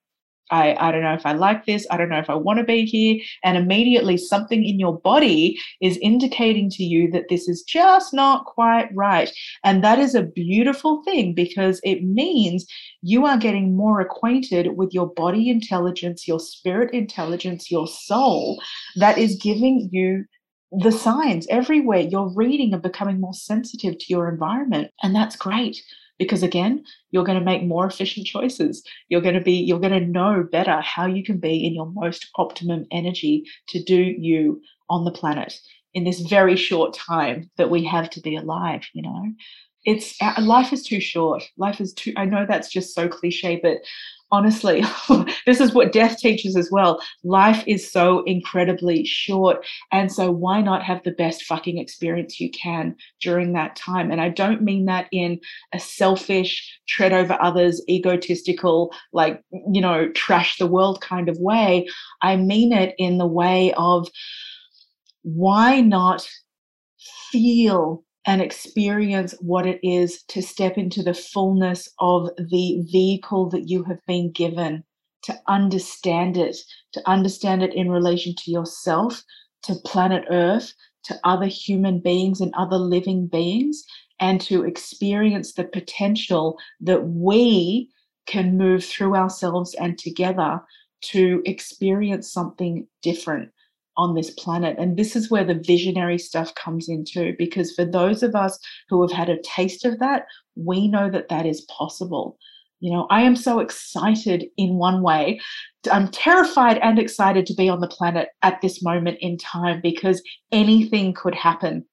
I, I don't know if I like this. I don't know if I want to be here. And immediately something in your body is indicating to you that this is just not quite right. And that is a beautiful thing because it means you are getting more acquainted with your body intelligence, your spirit intelligence, your soul that is giving you the signs everywhere. You're reading and becoming more sensitive to your environment. And that's great because again you're going to make more efficient choices. You're going to be you're going to know better how you can be in your most optimum energy to do you on the planet in this very short time that we have to be alive you know? It's uh, life is too short. Life is too i know that's just so cliche but honestly, this is what death teaches as well. Life is so incredibly short. And so, why not have the best fucking experience you can during that time? And I don't mean that in a selfish, tread over others, egotistical, like, you know, trash the world kind of way. I mean it in the way of why not feel and experience what it is to step into the fullness of the vehicle that you have been given, to understand it, to understand it in relation to yourself, to planet Earth, to other human beings and other living beings, and to experience the potential that we can move through ourselves and together to experience something different on this planet. And this is where the visionary stuff comes into, because for those of us who have had a taste of that, we know that that is possible. You know, I am so excited in one way. I'm terrified and excited to be on the planet at this moment in time because anything could happen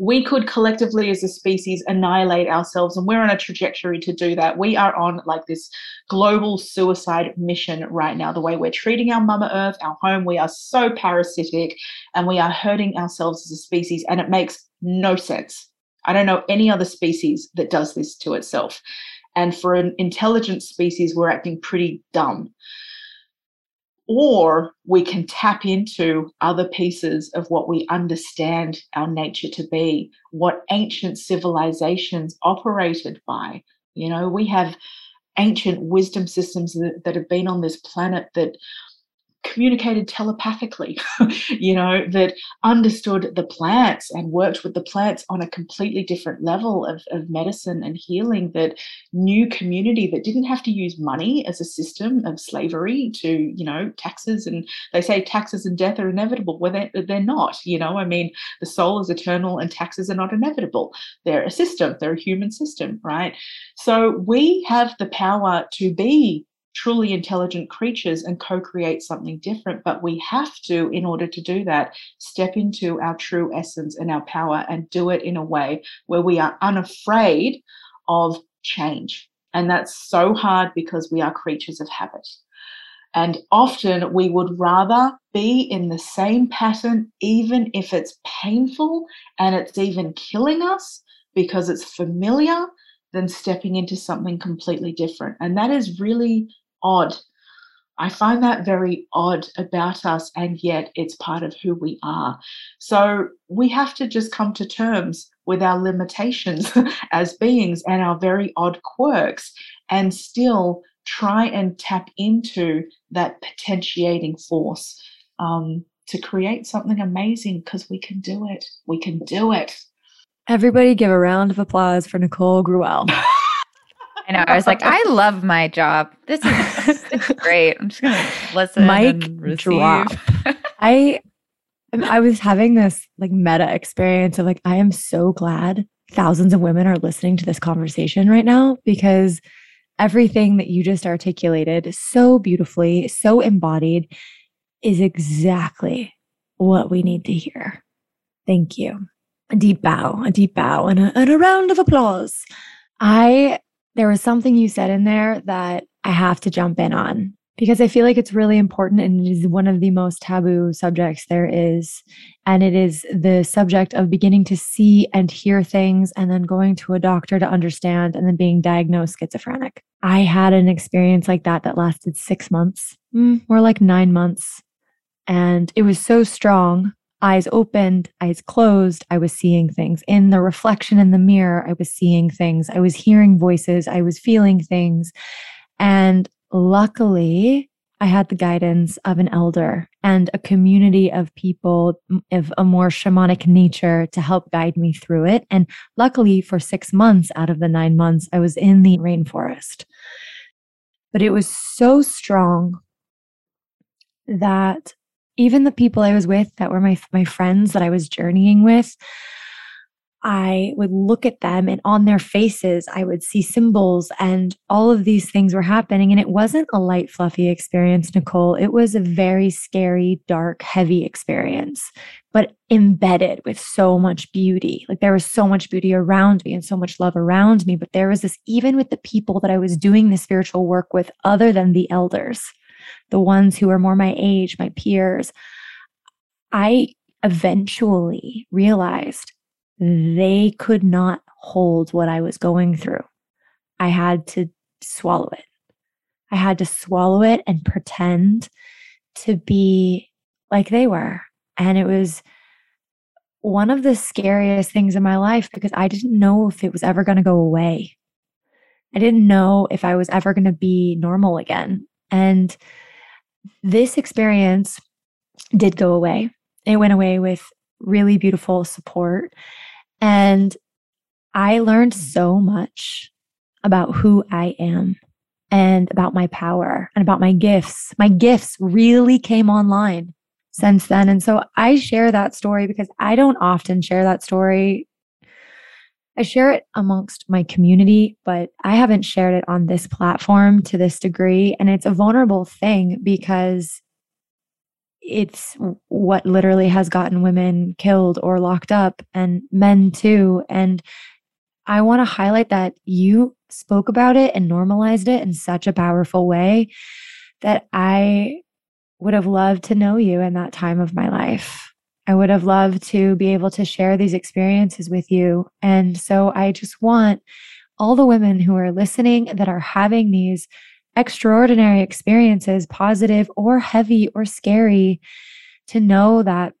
we could collectively as a species annihilate ourselves and we're on a trajectory to do that. We are on like this global suicide mission right now. The way we're treating our mama earth our home we are so parasitic and we are hurting ourselves as a species and it makes no sense. I don't know any other species that does this to itself. And for an intelligent species we're acting pretty dumb or we can tap into other pieces of what we understand our nature to be, what ancient civilizations operated by. You know, we have ancient wisdom systems that, that have been on this planet that communicated telepathically, you know, that understood the plants and worked with the plants on a completely different level of, of medicine and healing, that new community that didn't have to use money as a system of slavery to, you know, taxes. And they say taxes and death are inevitable. Well, they're, they're not, you know, I mean, the soul is eternal and taxes are not inevitable. They're a system, they're a human system, right? So we have the power to be truly intelligent creatures and co create something different. But we have to, in order to do that, step into our true essence and our power and do it in a way where we are unafraid of change. And that's so hard because we are creatures of habit. And often we would rather be in the same pattern, even if it's painful and it's even killing us because it's familiar, than stepping into something completely different. And that is really odd. I find that very odd about us, and yet it's part of who we are. So we have to just come to terms with our limitations as beings and our very odd quirks and still try and tap into that potentiating force um, to create something amazing because we can do it. We can do it. Everybody give a round of applause for Nicole Gruelle. I know. I was like, I love my job. This is, this is great. I'm just gonna listen. Mic drop. I I was having this like meta experience of like, I am so glad thousands of women are listening to this conversation right now because everything that you just articulated so beautifully, so embodied, is exactly what we need to hear. Thank you. A deep bow, a deep bow, and a, and a round of applause. I there was something you said in there that I have to jump in on because I feel like it's really important and it is one of the most taboo subjects there is. And it is the subject of beginning to see and hear things and then going to a doctor to understand and then being diagnosed schizophrenic. I had an experience like that that lasted six months, mm, more like nine months. And it was so strong eyes opened, eyes closed, I was seeing things. In the reflection in the mirror, I was seeing things. I was hearing voices. I was feeling things. And luckily, I had the guidance of an elder and a community of people of a more shamanic nature to help guide me through it. And luckily, for six months out of the nine months, I was in the rainforest. But it was so strong that even the people I was with that were my my friends that I was journeying with, I would look at them and on their faces, I would see symbols and all of these things were happening. And it wasn't a light, fluffy experience, Nicole. It was a very scary, dark, heavy experience, but embedded with so much beauty. Like there was so much beauty around me and so much love around me. But there was this, even with the people that I was doing the spiritual work with, other than the elders, the ones who are more my age, my peers, I eventually realized they could not hold what I was going through. I had to swallow it. I had to swallow it and pretend to be like they were. And it was one of the scariest things in my life because I didn't know if it was ever going to go away. I didn't know if I was ever going to be normal again. And this experience did go away. It went away with really beautiful support. And I learned mm. so much about who I am and about my power and about my gifts. My gifts really came online since then. And so I share that story because I don't often share that story I share it amongst my community, but I haven't shared it on this platform to this degree. And it's a vulnerable thing because it's what literally has gotten women killed or locked up and men too. And I want to highlight that you spoke about it and normalized it in such a powerful way that I would have loved to know you in that time of my life. I would have loved to be able to share these experiences with you. And so I just want all the women who are listening that are having these extraordinary experiences, positive or heavy or scary, to know that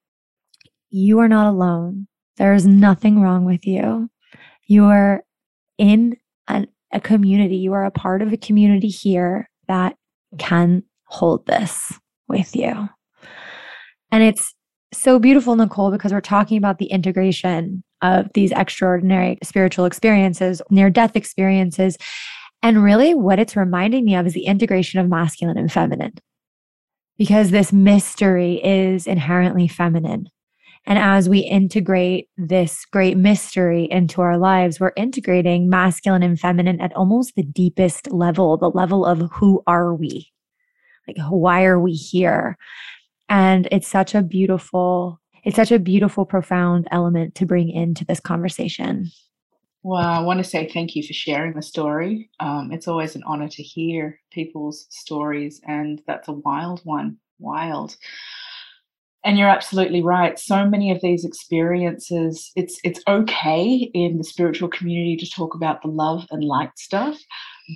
you are not alone. There is nothing wrong with you. You are in an, a community, you are a part of a community here that can hold this with you. And it's so beautiful, Nicole, because we're talking about the integration of these extraordinary spiritual experiences, near death experiences. And really, what it's reminding me of is the integration of masculine and feminine, because this mystery is inherently feminine. And as we integrate this great mystery into our lives, we're integrating masculine and feminine at almost the deepest level, the level of who are we? Like, why are we here? And it's such a beautiful, it's such a beautiful, profound element to bring into this conversation. Well, I want to say thank you for sharing the story. Um, it's always an honor to hear people's stories, and that's a wild one. Wild. And you're absolutely right. So many of these experiences, it's it's okay in the spiritual community to talk about the love and light stuff,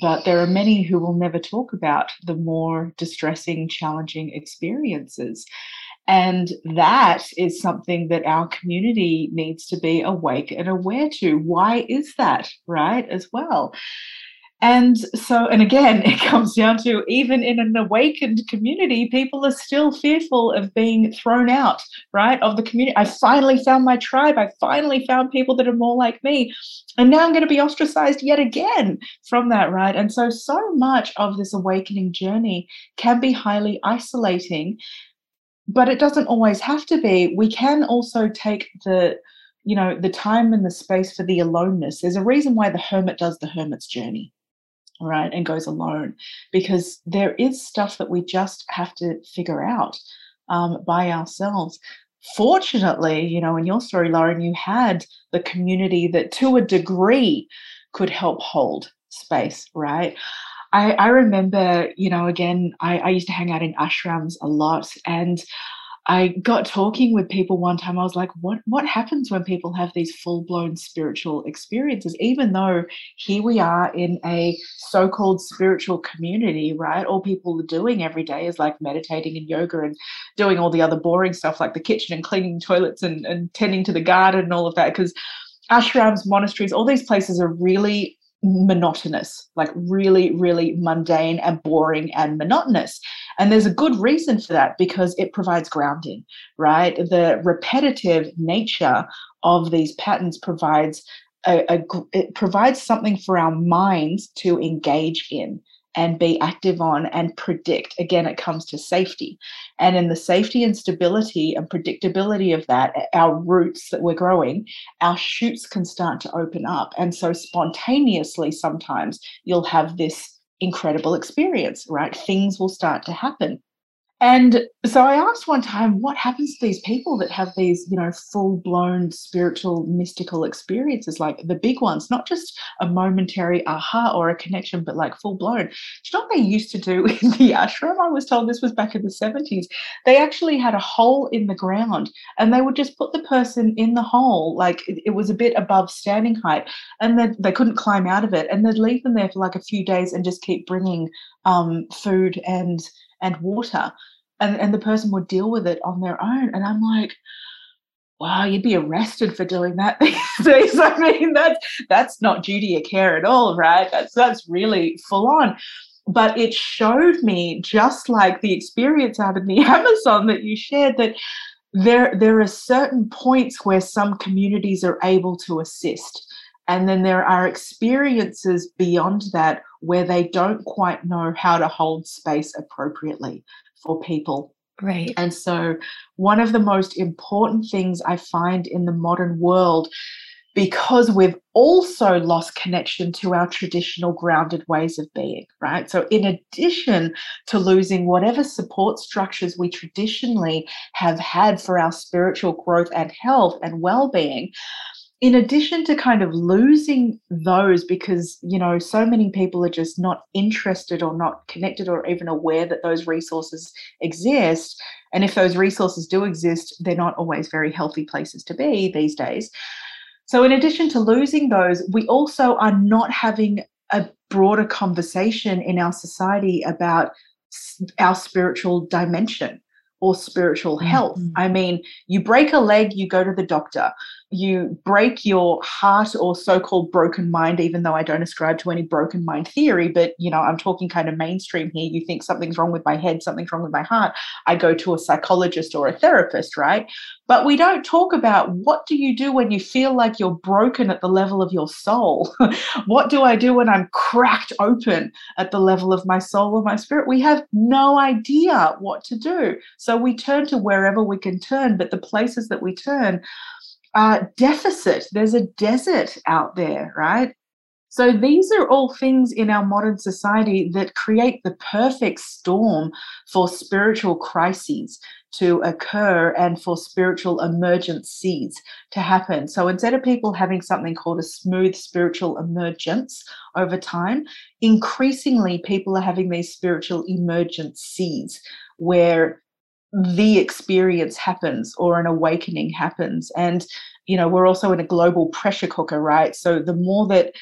but there are many who will never talk about the more distressing, challenging experiences. And that is something that our community needs to be awake and aware to. Why is that, right? As well. And so, and again, it comes down to even in an awakened community, people are still fearful of being thrown out, right? Of the community. I finally found my tribe. I finally found people that are more like me. And now I'm going to be ostracized yet again from that, right? And so, so much of this awakening journey can be highly isolating, but it doesn't always have to be. We can also take the you know the time and the space for the aloneness there's a reason why the hermit does the hermit's journey right, and goes alone because there is stuff that we just have to figure out um, by ourselves. Fortunately, you know, in your story, Lauren, you had the community that to a degree could help hold space, right? I, I remember, you know, again, I, I used to hang out in ashrams a lot and I got talking with people one time. I was like, what, what happens when people have these full blown spiritual experiences? Even though here we are in a so called spiritual community, right? All people are doing every day is like meditating and yoga and doing all the other boring stuff like the kitchen and cleaning toilets and, and tending to the garden and all of that. Because ashrams, monasteries, all these places are really monotonous, like really, really mundane and boring and monotonous. And there's a good reason for that because it provides grounding, right? The repetitive nature of these patterns provides a, a it provides something for our minds to engage in and be active on and predict. Again, it comes to safety. And in the safety and stability and predictability of that, our roots that we're growing, our shoots can start to open up. And so spontaneously, sometimes you'll have this incredible experience, right? Things will start to happen. And so I asked one time, what happens to these people that have these, you know, full blown spiritual, mystical experiences, like the big ones, not just a momentary aha or a connection, but like full blown? Do you know what they used to do in the ashram? I was told this was back in the 70s. They actually had a hole in the ground and they would just put the person in the hole, like it, was a bit above standing height, and then they couldn't climb out of it. And they'd leave them there for like a few days and just keep bringing um, food and and water and, and the person would deal with it on their own. And i'm like wow you'd be arrested for doing that these days. I mean that's that's not duty of care at all right? That's that's really full on. But it showed me just like the experience out in the amazon that you shared that there there are certain points where some communities are able to assist. And then there are experiences beyond that where they don't quite know how to hold space appropriately for people. Right. And so, one of the most important things I find in the modern world, because we've also lost connection to our traditional grounded ways of being, right? So, in addition to losing whatever support structures we traditionally have had for our spiritual growth and health and well being, in addition to kind of losing those because you know so many people are just not interested or not connected or even aware that those resources exist and if those resources do exist they're not always very healthy places to be these days so in addition to losing those we also are not having a broader conversation in our society about our spiritual dimension or spiritual health. Mm-hmm. I mean, you break a leg, you go to the doctor. You break your heart or so-called broken mind even though i don't ascribe to any broken mind theory but you know i'm talking kind of mainstream here. You think something's wrong with my head something's wrong with my heart. I go to a psychologist or a therapist right? But we don't talk about what do you do when you feel like you're broken at the level of your soul? What do i do when i'm cracked open at the level of my soul or my spirit? We have no idea what to do. So we turn to wherever we can turn but the places that we turn uh, deficit. There's a desert out there, right? So these are all things in our modern society that create the perfect storm for spiritual crises to occur and for spiritual emergencies to happen. So instead of people having something called a smooth spiritual emergence over time, increasingly people are having these spiritual emergencies where the experience happens or an awakening happens. And, you know, we're also in a global pressure cooker, right? So the more that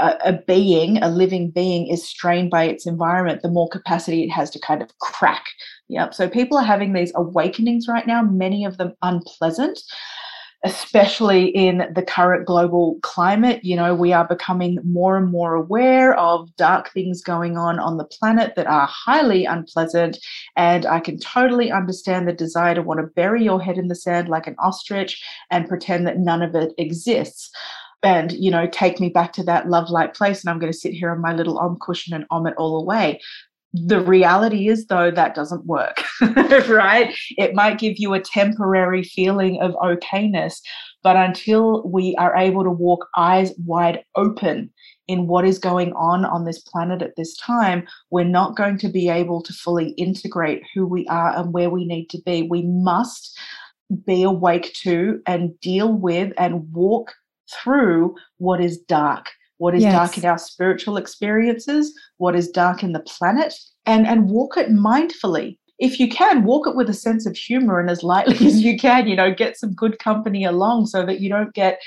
a, a being, a living being, is strained by its environment, the more capacity it has to kind of crack. Yep. So people are having these awakenings right now, many of them unpleasant especially in the current global climate. You know, we are becoming more and more aware of dark things going on on the planet that are highly unpleasant. And I can totally understand the desire to want to bury your head in the sand like an ostrich and pretend that none of it exists. And, you know, take me back to that love light place. And I'm going to sit here on my little om cushion and om it all away the reality is though that doesn't work right? It might give you a temporary feeling of okayness but until we are able to walk eyes wide open in what is going on on this planet at this time we're not going to be able to fully integrate who we are and where we need to be. We must be awake to and deal with and walk through what is dark what is yes. dark in our spiritual experiences, what is dark in the planet, and, and walk it mindfully. If you can, walk it with a sense of humor and as lightly as you can, you know, get some good company along so that you don't get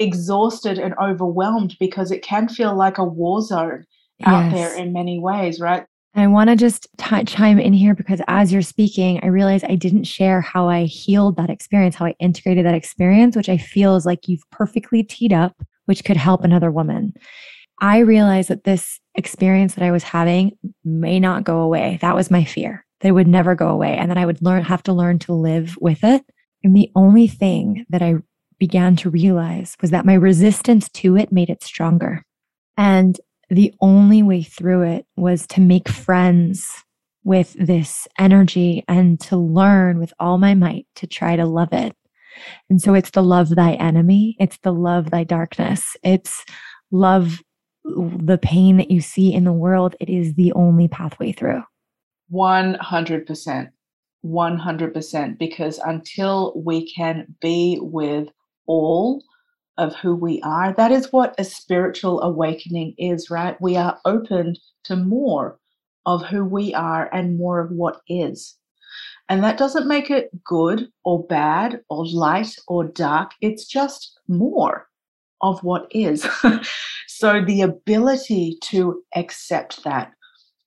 exhausted and overwhelmed because it can feel like a war zone out yes. there in many ways, right? I want to just t- chime in here because as you're speaking, I realized I didn't share how I healed that experience, how I integrated that experience, which I feel is like you've perfectly teed up which could help another woman. I realized that this experience that I was having may not go away. That was my fear that it would never go away and that I would learn, have to learn to live with it. And the only thing that I began to realize was that my resistance to it made it stronger. And the only way through it was to make friends with this energy and to learn with all my might to try to love it and so it's the love thy enemy, it's the love thy darkness, it's love the pain that you see in the world. It is the only pathway through. 100%. 100%. Because until we can be with all of who we are, that is what a spiritual awakening is, right? We are opened to more of who we are and more of what is. And that doesn't make it good or bad or light or dark. It's just more of what is. so the ability to accept that,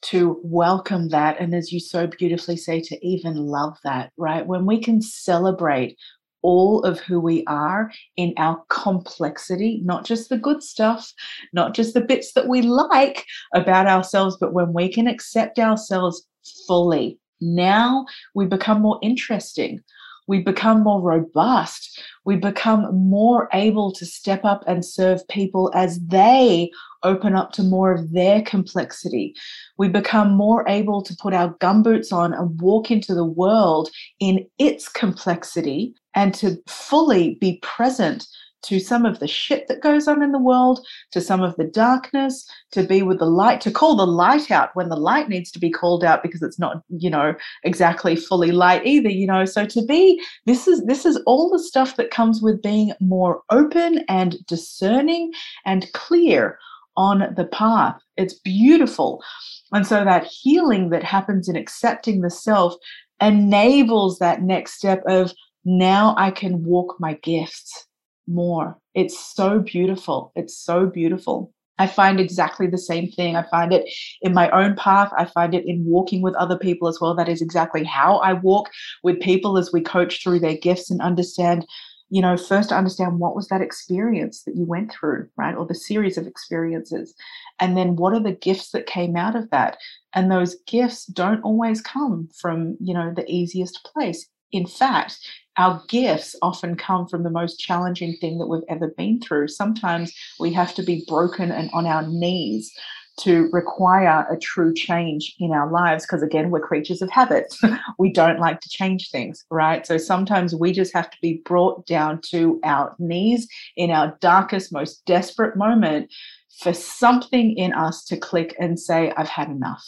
to welcome that, and as you so beautifully say, to even love that, right? When we can celebrate all of who we are in our complexity, not just the good stuff, not just the bits that we like about ourselves, but when we can accept ourselves fully now we become more interesting. We become more robust. We become more able to step up and serve people as they open up to more of their complexity. We become more able to put our gumboots on and walk into the world in its complexity and to fully be present to some of the shit that goes on in the world, to some of the darkness, to be with the light, to call the light out when the light needs to be called out because it's not, you know, exactly fully light either, you know. So to be this is this is all the stuff that comes with being more open and discerning and clear on the path. It's beautiful. And so that healing that happens in accepting the self enables that next step of now I can walk my gifts more. It's so beautiful. It's so beautiful. I find exactly the same thing. I find it in my own path. I find it in walking with other people as well. That is exactly how I walk with people as we coach through their gifts and understand you know, first to understand what was that experience that you went through, right? Or the series of experiences. And then what are the gifts that came out of that? And those gifts don't always come from, you know, the easiest place. In fact, our gifts often come from the most challenging thing that we've ever been through. Sometimes we have to be broken and on our knees to require a true change in our lives because again we're creatures of habit we don't like to change things right? So sometimes we just have to be brought down to our knees in our darkest most desperate moment for something in us to click and say i've had enough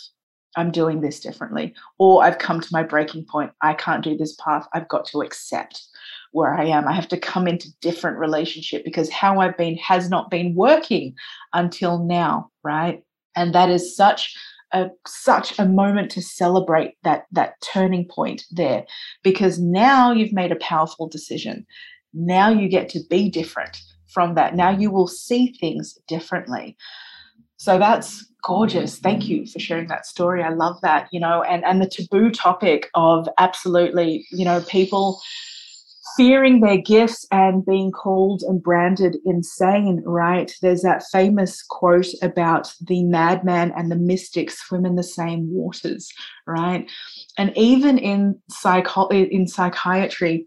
i'm doing this differently or i've come to my breaking point i can't do this path i've got to accept where I am. I have to come into different relationship because how I've been has not been working until now, right? and that is such a such a moment to celebrate that that turning point there because now you've made a powerful decision now you get to be different from that now you will see things differently so that's gorgeous thank you for sharing that story i love that you know and and the taboo topic of absolutely you know people fearing their gifts and being called and branded insane, right? There's that famous quote about the madman and the mystic swim in the same waters, right? And even in psycho- in psychiatry,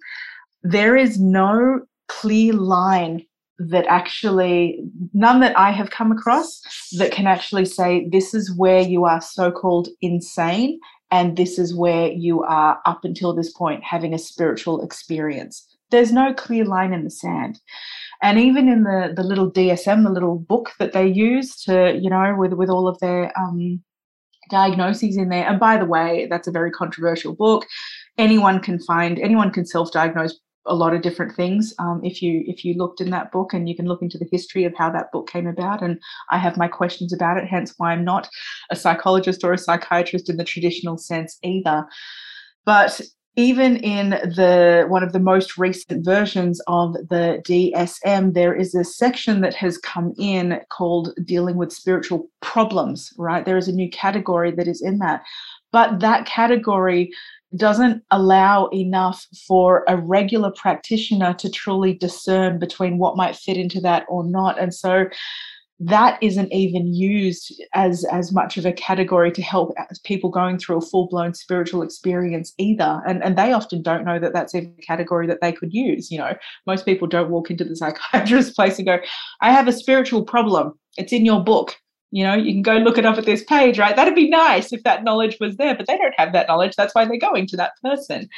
there is no clear line that actually none that I have come across that can actually say this is where you are so called insane and this is where you are up until this point having a spiritual experience. There's no clear line in the sand. And even in the the little dsm the little book that they use to you know with with all of their um diagnoses in there and by the way that's a very controversial book. Anyone can find anyone can self-diagnose a lot of different things um, if you if you looked in that book and you can look into the history of how that book came about and i have my questions about it hence why i'm not a psychologist or a psychiatrist in the traditional sense either but even in the one of the most recent versions of the DSM, there is a section that has come in called dealing with spiritual problems, right? There is a new category that is in that. But that category doesn't allow enough for a regular practitioner to truly discern between what might fit into that or not. And so that isn't even used as as much of a category to help people going through a full-blown spiritual experience either. And and they often don't know that that's even a category that they could use you know. Most people don't walk into the psychiatrist's place and go i have a spiritual problem. It's in your book you know you can go look it up at this page right? That'd be nice if that knowledge was there but they don't have that knowledge. That's why they're going to that person.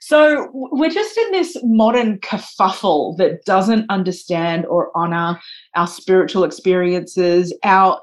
So we're just in this modern kerfuffle that doesn't understand or honor our spiritual experiences, our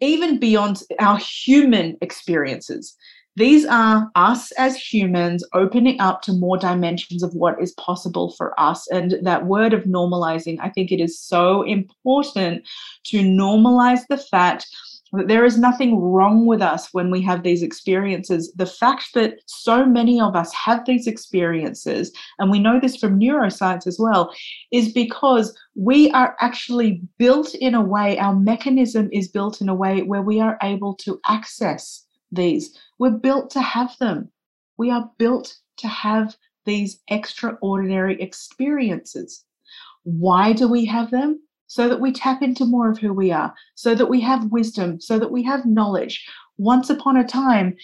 even beyond our human experiences. These are us as humans opening up to more dimensions of what is possible for us. And that word of normalizing, I think it is so important to normalize the fact that there is nothing wrong with us when we have these experiences. The fact that so many of us have these experiences, and we know this from neuroscience as well, is because we are actually built in a way, our mechanism is built in a way where we are able to access these. We're built to have them. We are built to have these extraordinary experiences. Why do we have them? so that we tap into more of who we are, so that we have wisdom, so that we have knowledge. Once upon a time,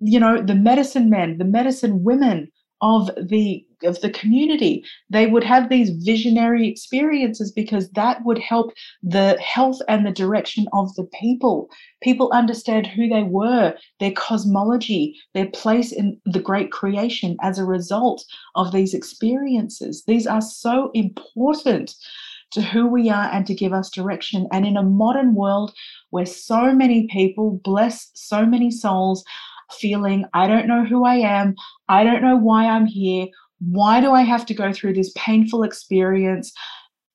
you know, the medicine men, the medicine women of the of the community. They would have these visionary experiences because that would help the health and the direction of the people. People understand who they were their cosmology their place in the great creation as a result of these experiences. These are so important to who we are and to give us direction. And in a modern world where so many people, bless so many souls, feeling, I don't know who I am, I don't know why I'm here, why do I have to go through this painful experience?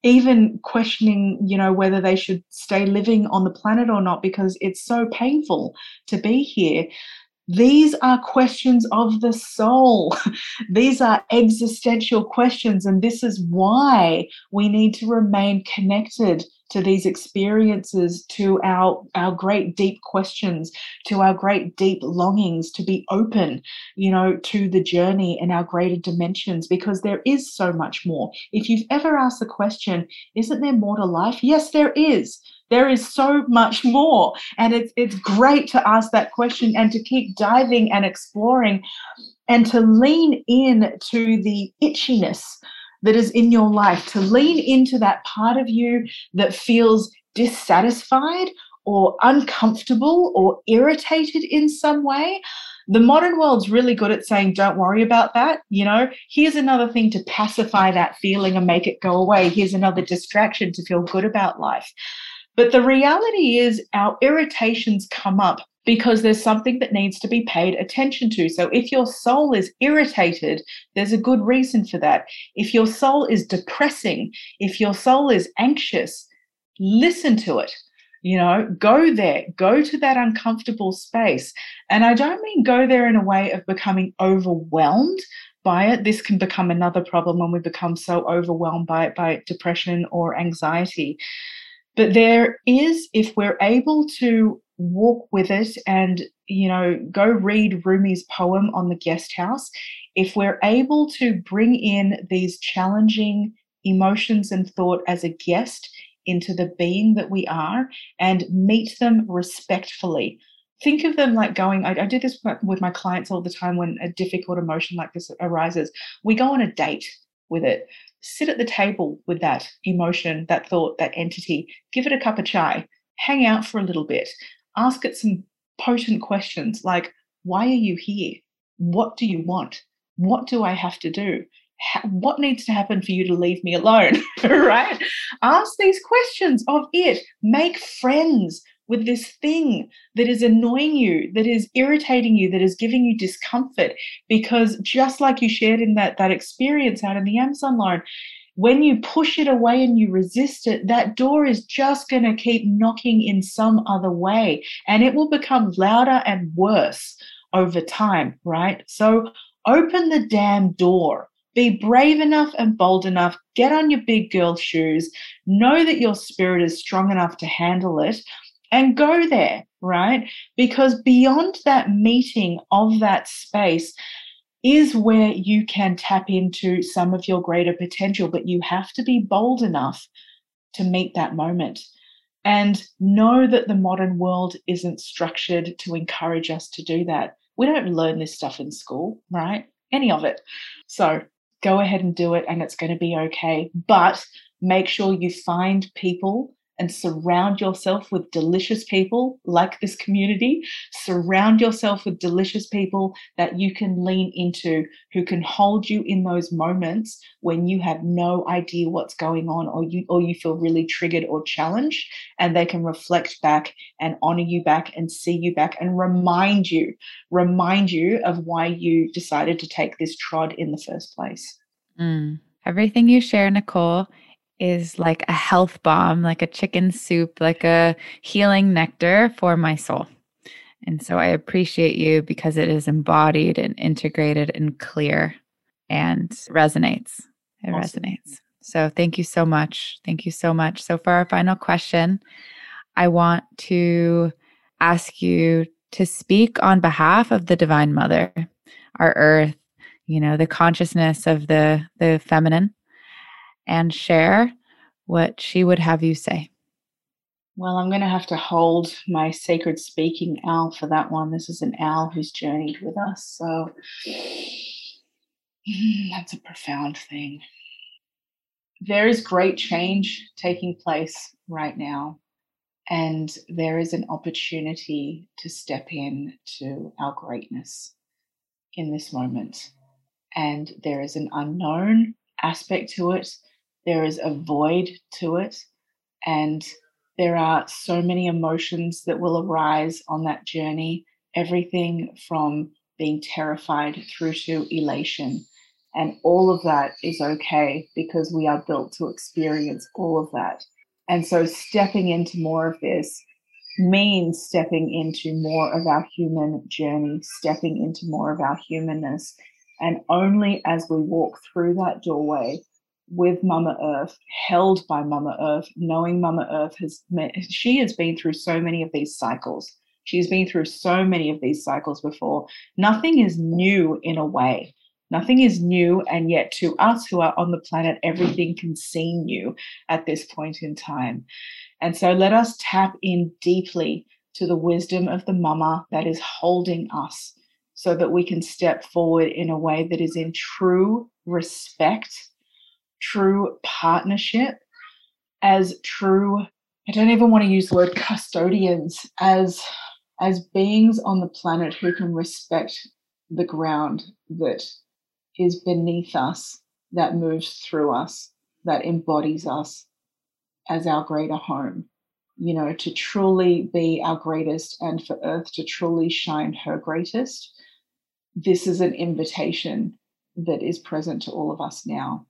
Even questioning, you know, whether they should stay living on the planet or not because it's so painful to be here. These are questions of the soul. These are existential questions. And this is why we need to remain connected to these experiences, to our, our great deep questions, to our great deep longings, to be open, you know, to the journey and our greater dimensions, because there is so much more. If you've ever asked the question, isn't there more to life? Yes, there is. There is so much more. And it's it's great to ask that question and to keep diving and exploring and to lean in to the itchiness that is in your life, to lean into that part of you that feels dissatisfied or uncomfortable or irritated in some way. The modern world's really good at saying, don't worry about that. You know, here's another thing to pacify that feeling and make it go away. Here's another distraction to feel good about life. But the reality is, our irritations come up because there's something that needs to be paid attention to. So if your soul is irritated, there's a good reason for that. If your soul is depressing, if your soul is anxious, listen to it. You know, go there, go to that uncomfortable space. And I don't mean go there in a way of becoming overwhelmed by it. This can become another problem when we become so overwhelmed by it, by depression or anxiety. But there is, if we're able to walk with it and you know go read Rumi's poem on the guest house. If we're able to bring in these challenging emotions and thought as a guest into the being that we are and meet them respectfully. Think of them like going I, I do this with my clients all the time when a difficult emotion like this arises. We go on a date with it. Sit at the table with that emotion that thought that entity. Give it a cup of chai. Hang out for a little bit ask it some potent questions like, why are you here? What do you want? What do I have to do? What needs to happen for you to leave me alone? right? Ask these questions of it. Make friends with this thing that is annoying you, that is irritating you, that is giving you discomfort. Because just like you shared in that, that experience out in the Amazon line, when you push it away and you resist it, that door is just going to keep knocking in some other way and it will become louder and worse over time, right? So open the damn door. Be brave enough and bold enough. Get on your big girl shoes. Know that your spirit is strong enough to handle it and go there, right? Because beyond that meeting of that space, is where you can tap into some of your greater potential, but you have to be bold enough to meet that moment. And know that the modern world isn't structured to encourage us to do that. We don't learn this stuff in school, right? Any of it. So go ahead and do it, and it's going to be okay. But make sure you find people and surround yourself with delicious people like this community. Surround yourself with delicious people that you can lean into who can hold you in those moments when you have no idea what's going on or you or you feel really triggered or challenged and they can reflect back and honor you back and see you back and remind you remind you of why you decided to take this trod in the first place. Mm. Everything you share, Nicole, is like a health balm, like a chicken soup, like a healing nectar for my soul. And so I appreciate you because it is embodied and integrated and clear and resonates. It awesome. resonates. So thank you so much. Thank you so much. So for our final question, I want to ask you to speak on behalf of the divine mother, our earth, you know, the consciousness of the the feminine and share what she would have you say. Well, I'm going to have to hold my sacred speaking owl for that one. This is an owl who's journeyed with us. So that's a profound thing. There is great change taking place right now, and there is an opportunity to step in to our greatness in this moment. And there is an unknown aspect to it there is a void to it, and there are so many emotions that will arise on that journey everything from being terrified through to elation. And all of that is okay because we are built to experience all of that. And so, stepping into more of this means stepping into more of our human journey, stepping into more of our humanness. And only as we walk through that doorway with Mama Earth, held by Mama Earth, knowing Mama Earth has met, she has been through so many of these cycles. She's been through so many of these cycles before. Nothing is new in a way. Nothing is new. And yet, to us who are on the planet, everything can seem new at this point in time. And so, let us tap in deeply to the wisdom of the mama that is holding us so that we can step forward in a way that is in true respect, true partnership, as true, I don't even want to use the word custodians, as as beings on the planet who can respect the ground that is beneath us, that moves through us, that embodies us as our greater home. You know, to truly be our greatest and for Earth to truly shine her greatest. This is an invitation that is present to all of us now.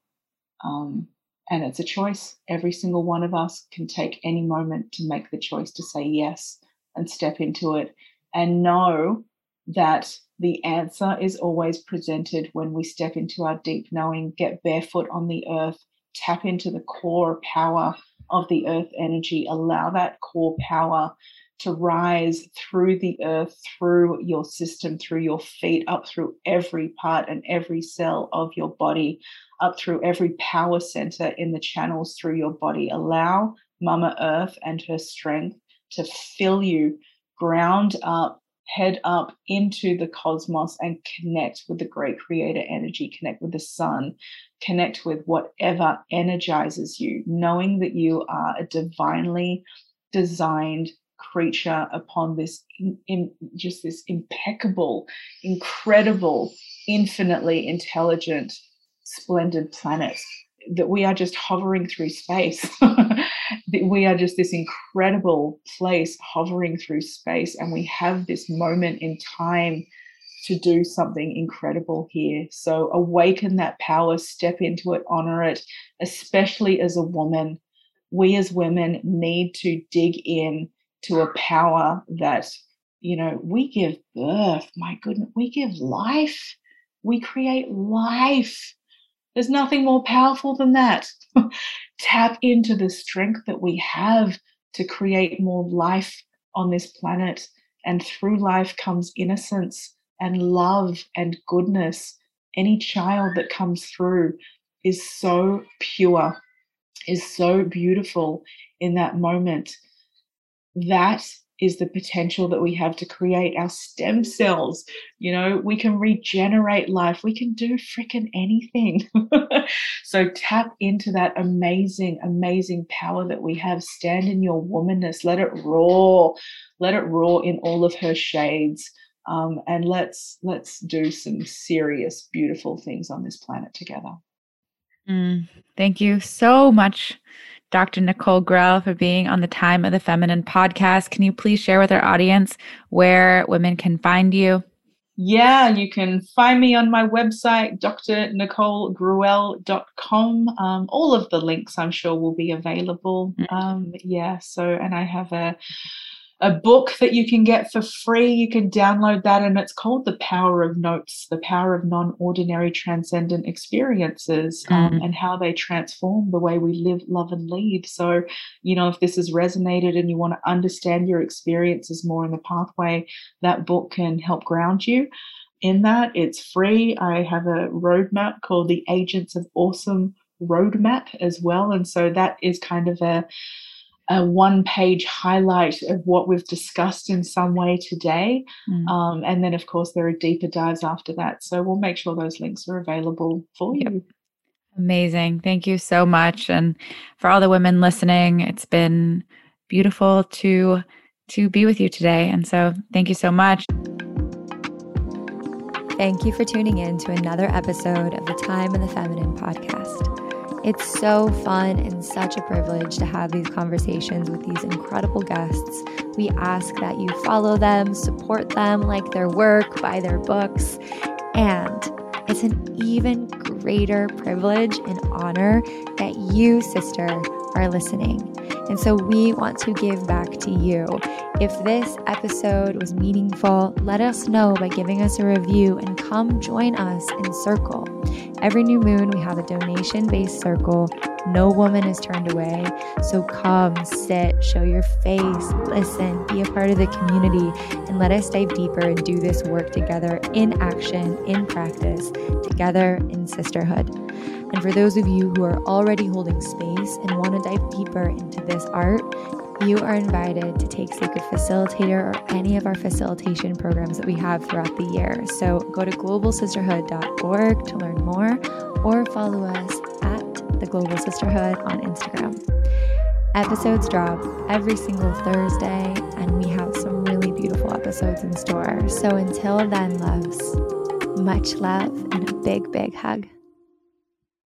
Um, and it's a choice. Every single one of us can take any moment to make the choice to say yes and step into it and know that the answer is always presented when we step into our deep knowing, get barefoot on the earth, tap into the core power of the earth energy, allow that core power to rise through the earth, through your system, through your feet, up through every part and every cell of your body, up through every power center in the channels through your body. Allow Mama Earth and her strength to fill you, ground up, head up into the cosmos and connect with the great creator energy, connect with the sun, connect with whatever energizes you, knowing that you are a divinely designed creature upon this in, in, just this impeccable, incredible, infinitely intelligent, splendid planet that we are just hovering through space. we are just this incredible place hovering through space, and we have this moment in time to do something incredible here. So awaken that power, step into it, honor it, especially as a woman. We as women need to dig in to a power that, you know, we give birth. My goodness, we give life. We create life there's nothing more powerful than that. Tap into the strength that we have to create more life on this planet. And through life comes innocence and love and goodness. Any child that comes through is so pure, is so beautiful in that moment. That is the potential that we have to create our stem cells. You know, we can regenerate life. We can do freaking anything. so tap into that amazing, amazing power that we have. Stand in your womanness. Let it roar. Let it roar in all of her shades. Um, and let's let's do some serious, beautiful things on this planet together. Mm, thank you so much Dr. Nicole Grell, for being on the Time of the Feminine podcast. Can you please share with our audience where women can find you? Yeah, you can find me on my website, drnicolegruelle.com. Um, all of the links I'm sure will be available. Mm. Um, yeah, so, and I have a a book that you can get for free. You can download that, and it's called The Power of Notes, The Power of Non Ordinary Transcendent Experiences, um, mm. and how they transform the way we live, love, and lead. So, you know, if this has resonated and you want to understand your experiences more in the pathway, that book can help ground you in that. It's free. I have a roadmap called the Agents of Awesome Roadmap as well. And so that is kind of a a one page highlight of what we've discussed in some way today. Mm. Um, and then, of course, there are deeper dives after that. So we'll make sure those links are available for yep. you. Amazing. Thank you so much. And for all the women listening, it's been beautiful to to be with you today. And so thank you so much. Thank you for tuning in to another episode of the Time of the Feminine podcast. It's so fun and such a privilege to have these conversations with these incredible guests. We ask that you follow them, support them, like their work, buy their books, and it's an even greater privilege and honor that you, sister, are listening. And so we want to give back to you If this episode was meaningful, let us know by giving us a review and come join us in Circle. Every new moon, we have a donation based circle. No woman is turned away. So come, sit, show your face, listen, be a part of the community, and let us dive deeper and do this work together in action, in practice, together in sisterhood. And for those of you who are already holding space and want to dive deeper into this art, you are invited to take Sacred Facilitator or any of our facilitation programs that we have throughout the year. So go to globalsisterhood.org to learn more or follow us at the Global Sisterhood on Instagram. Episodes drop every single Thursday, and we have some really beautiful episodes in store. So until then, loves, much love and a big, big hug.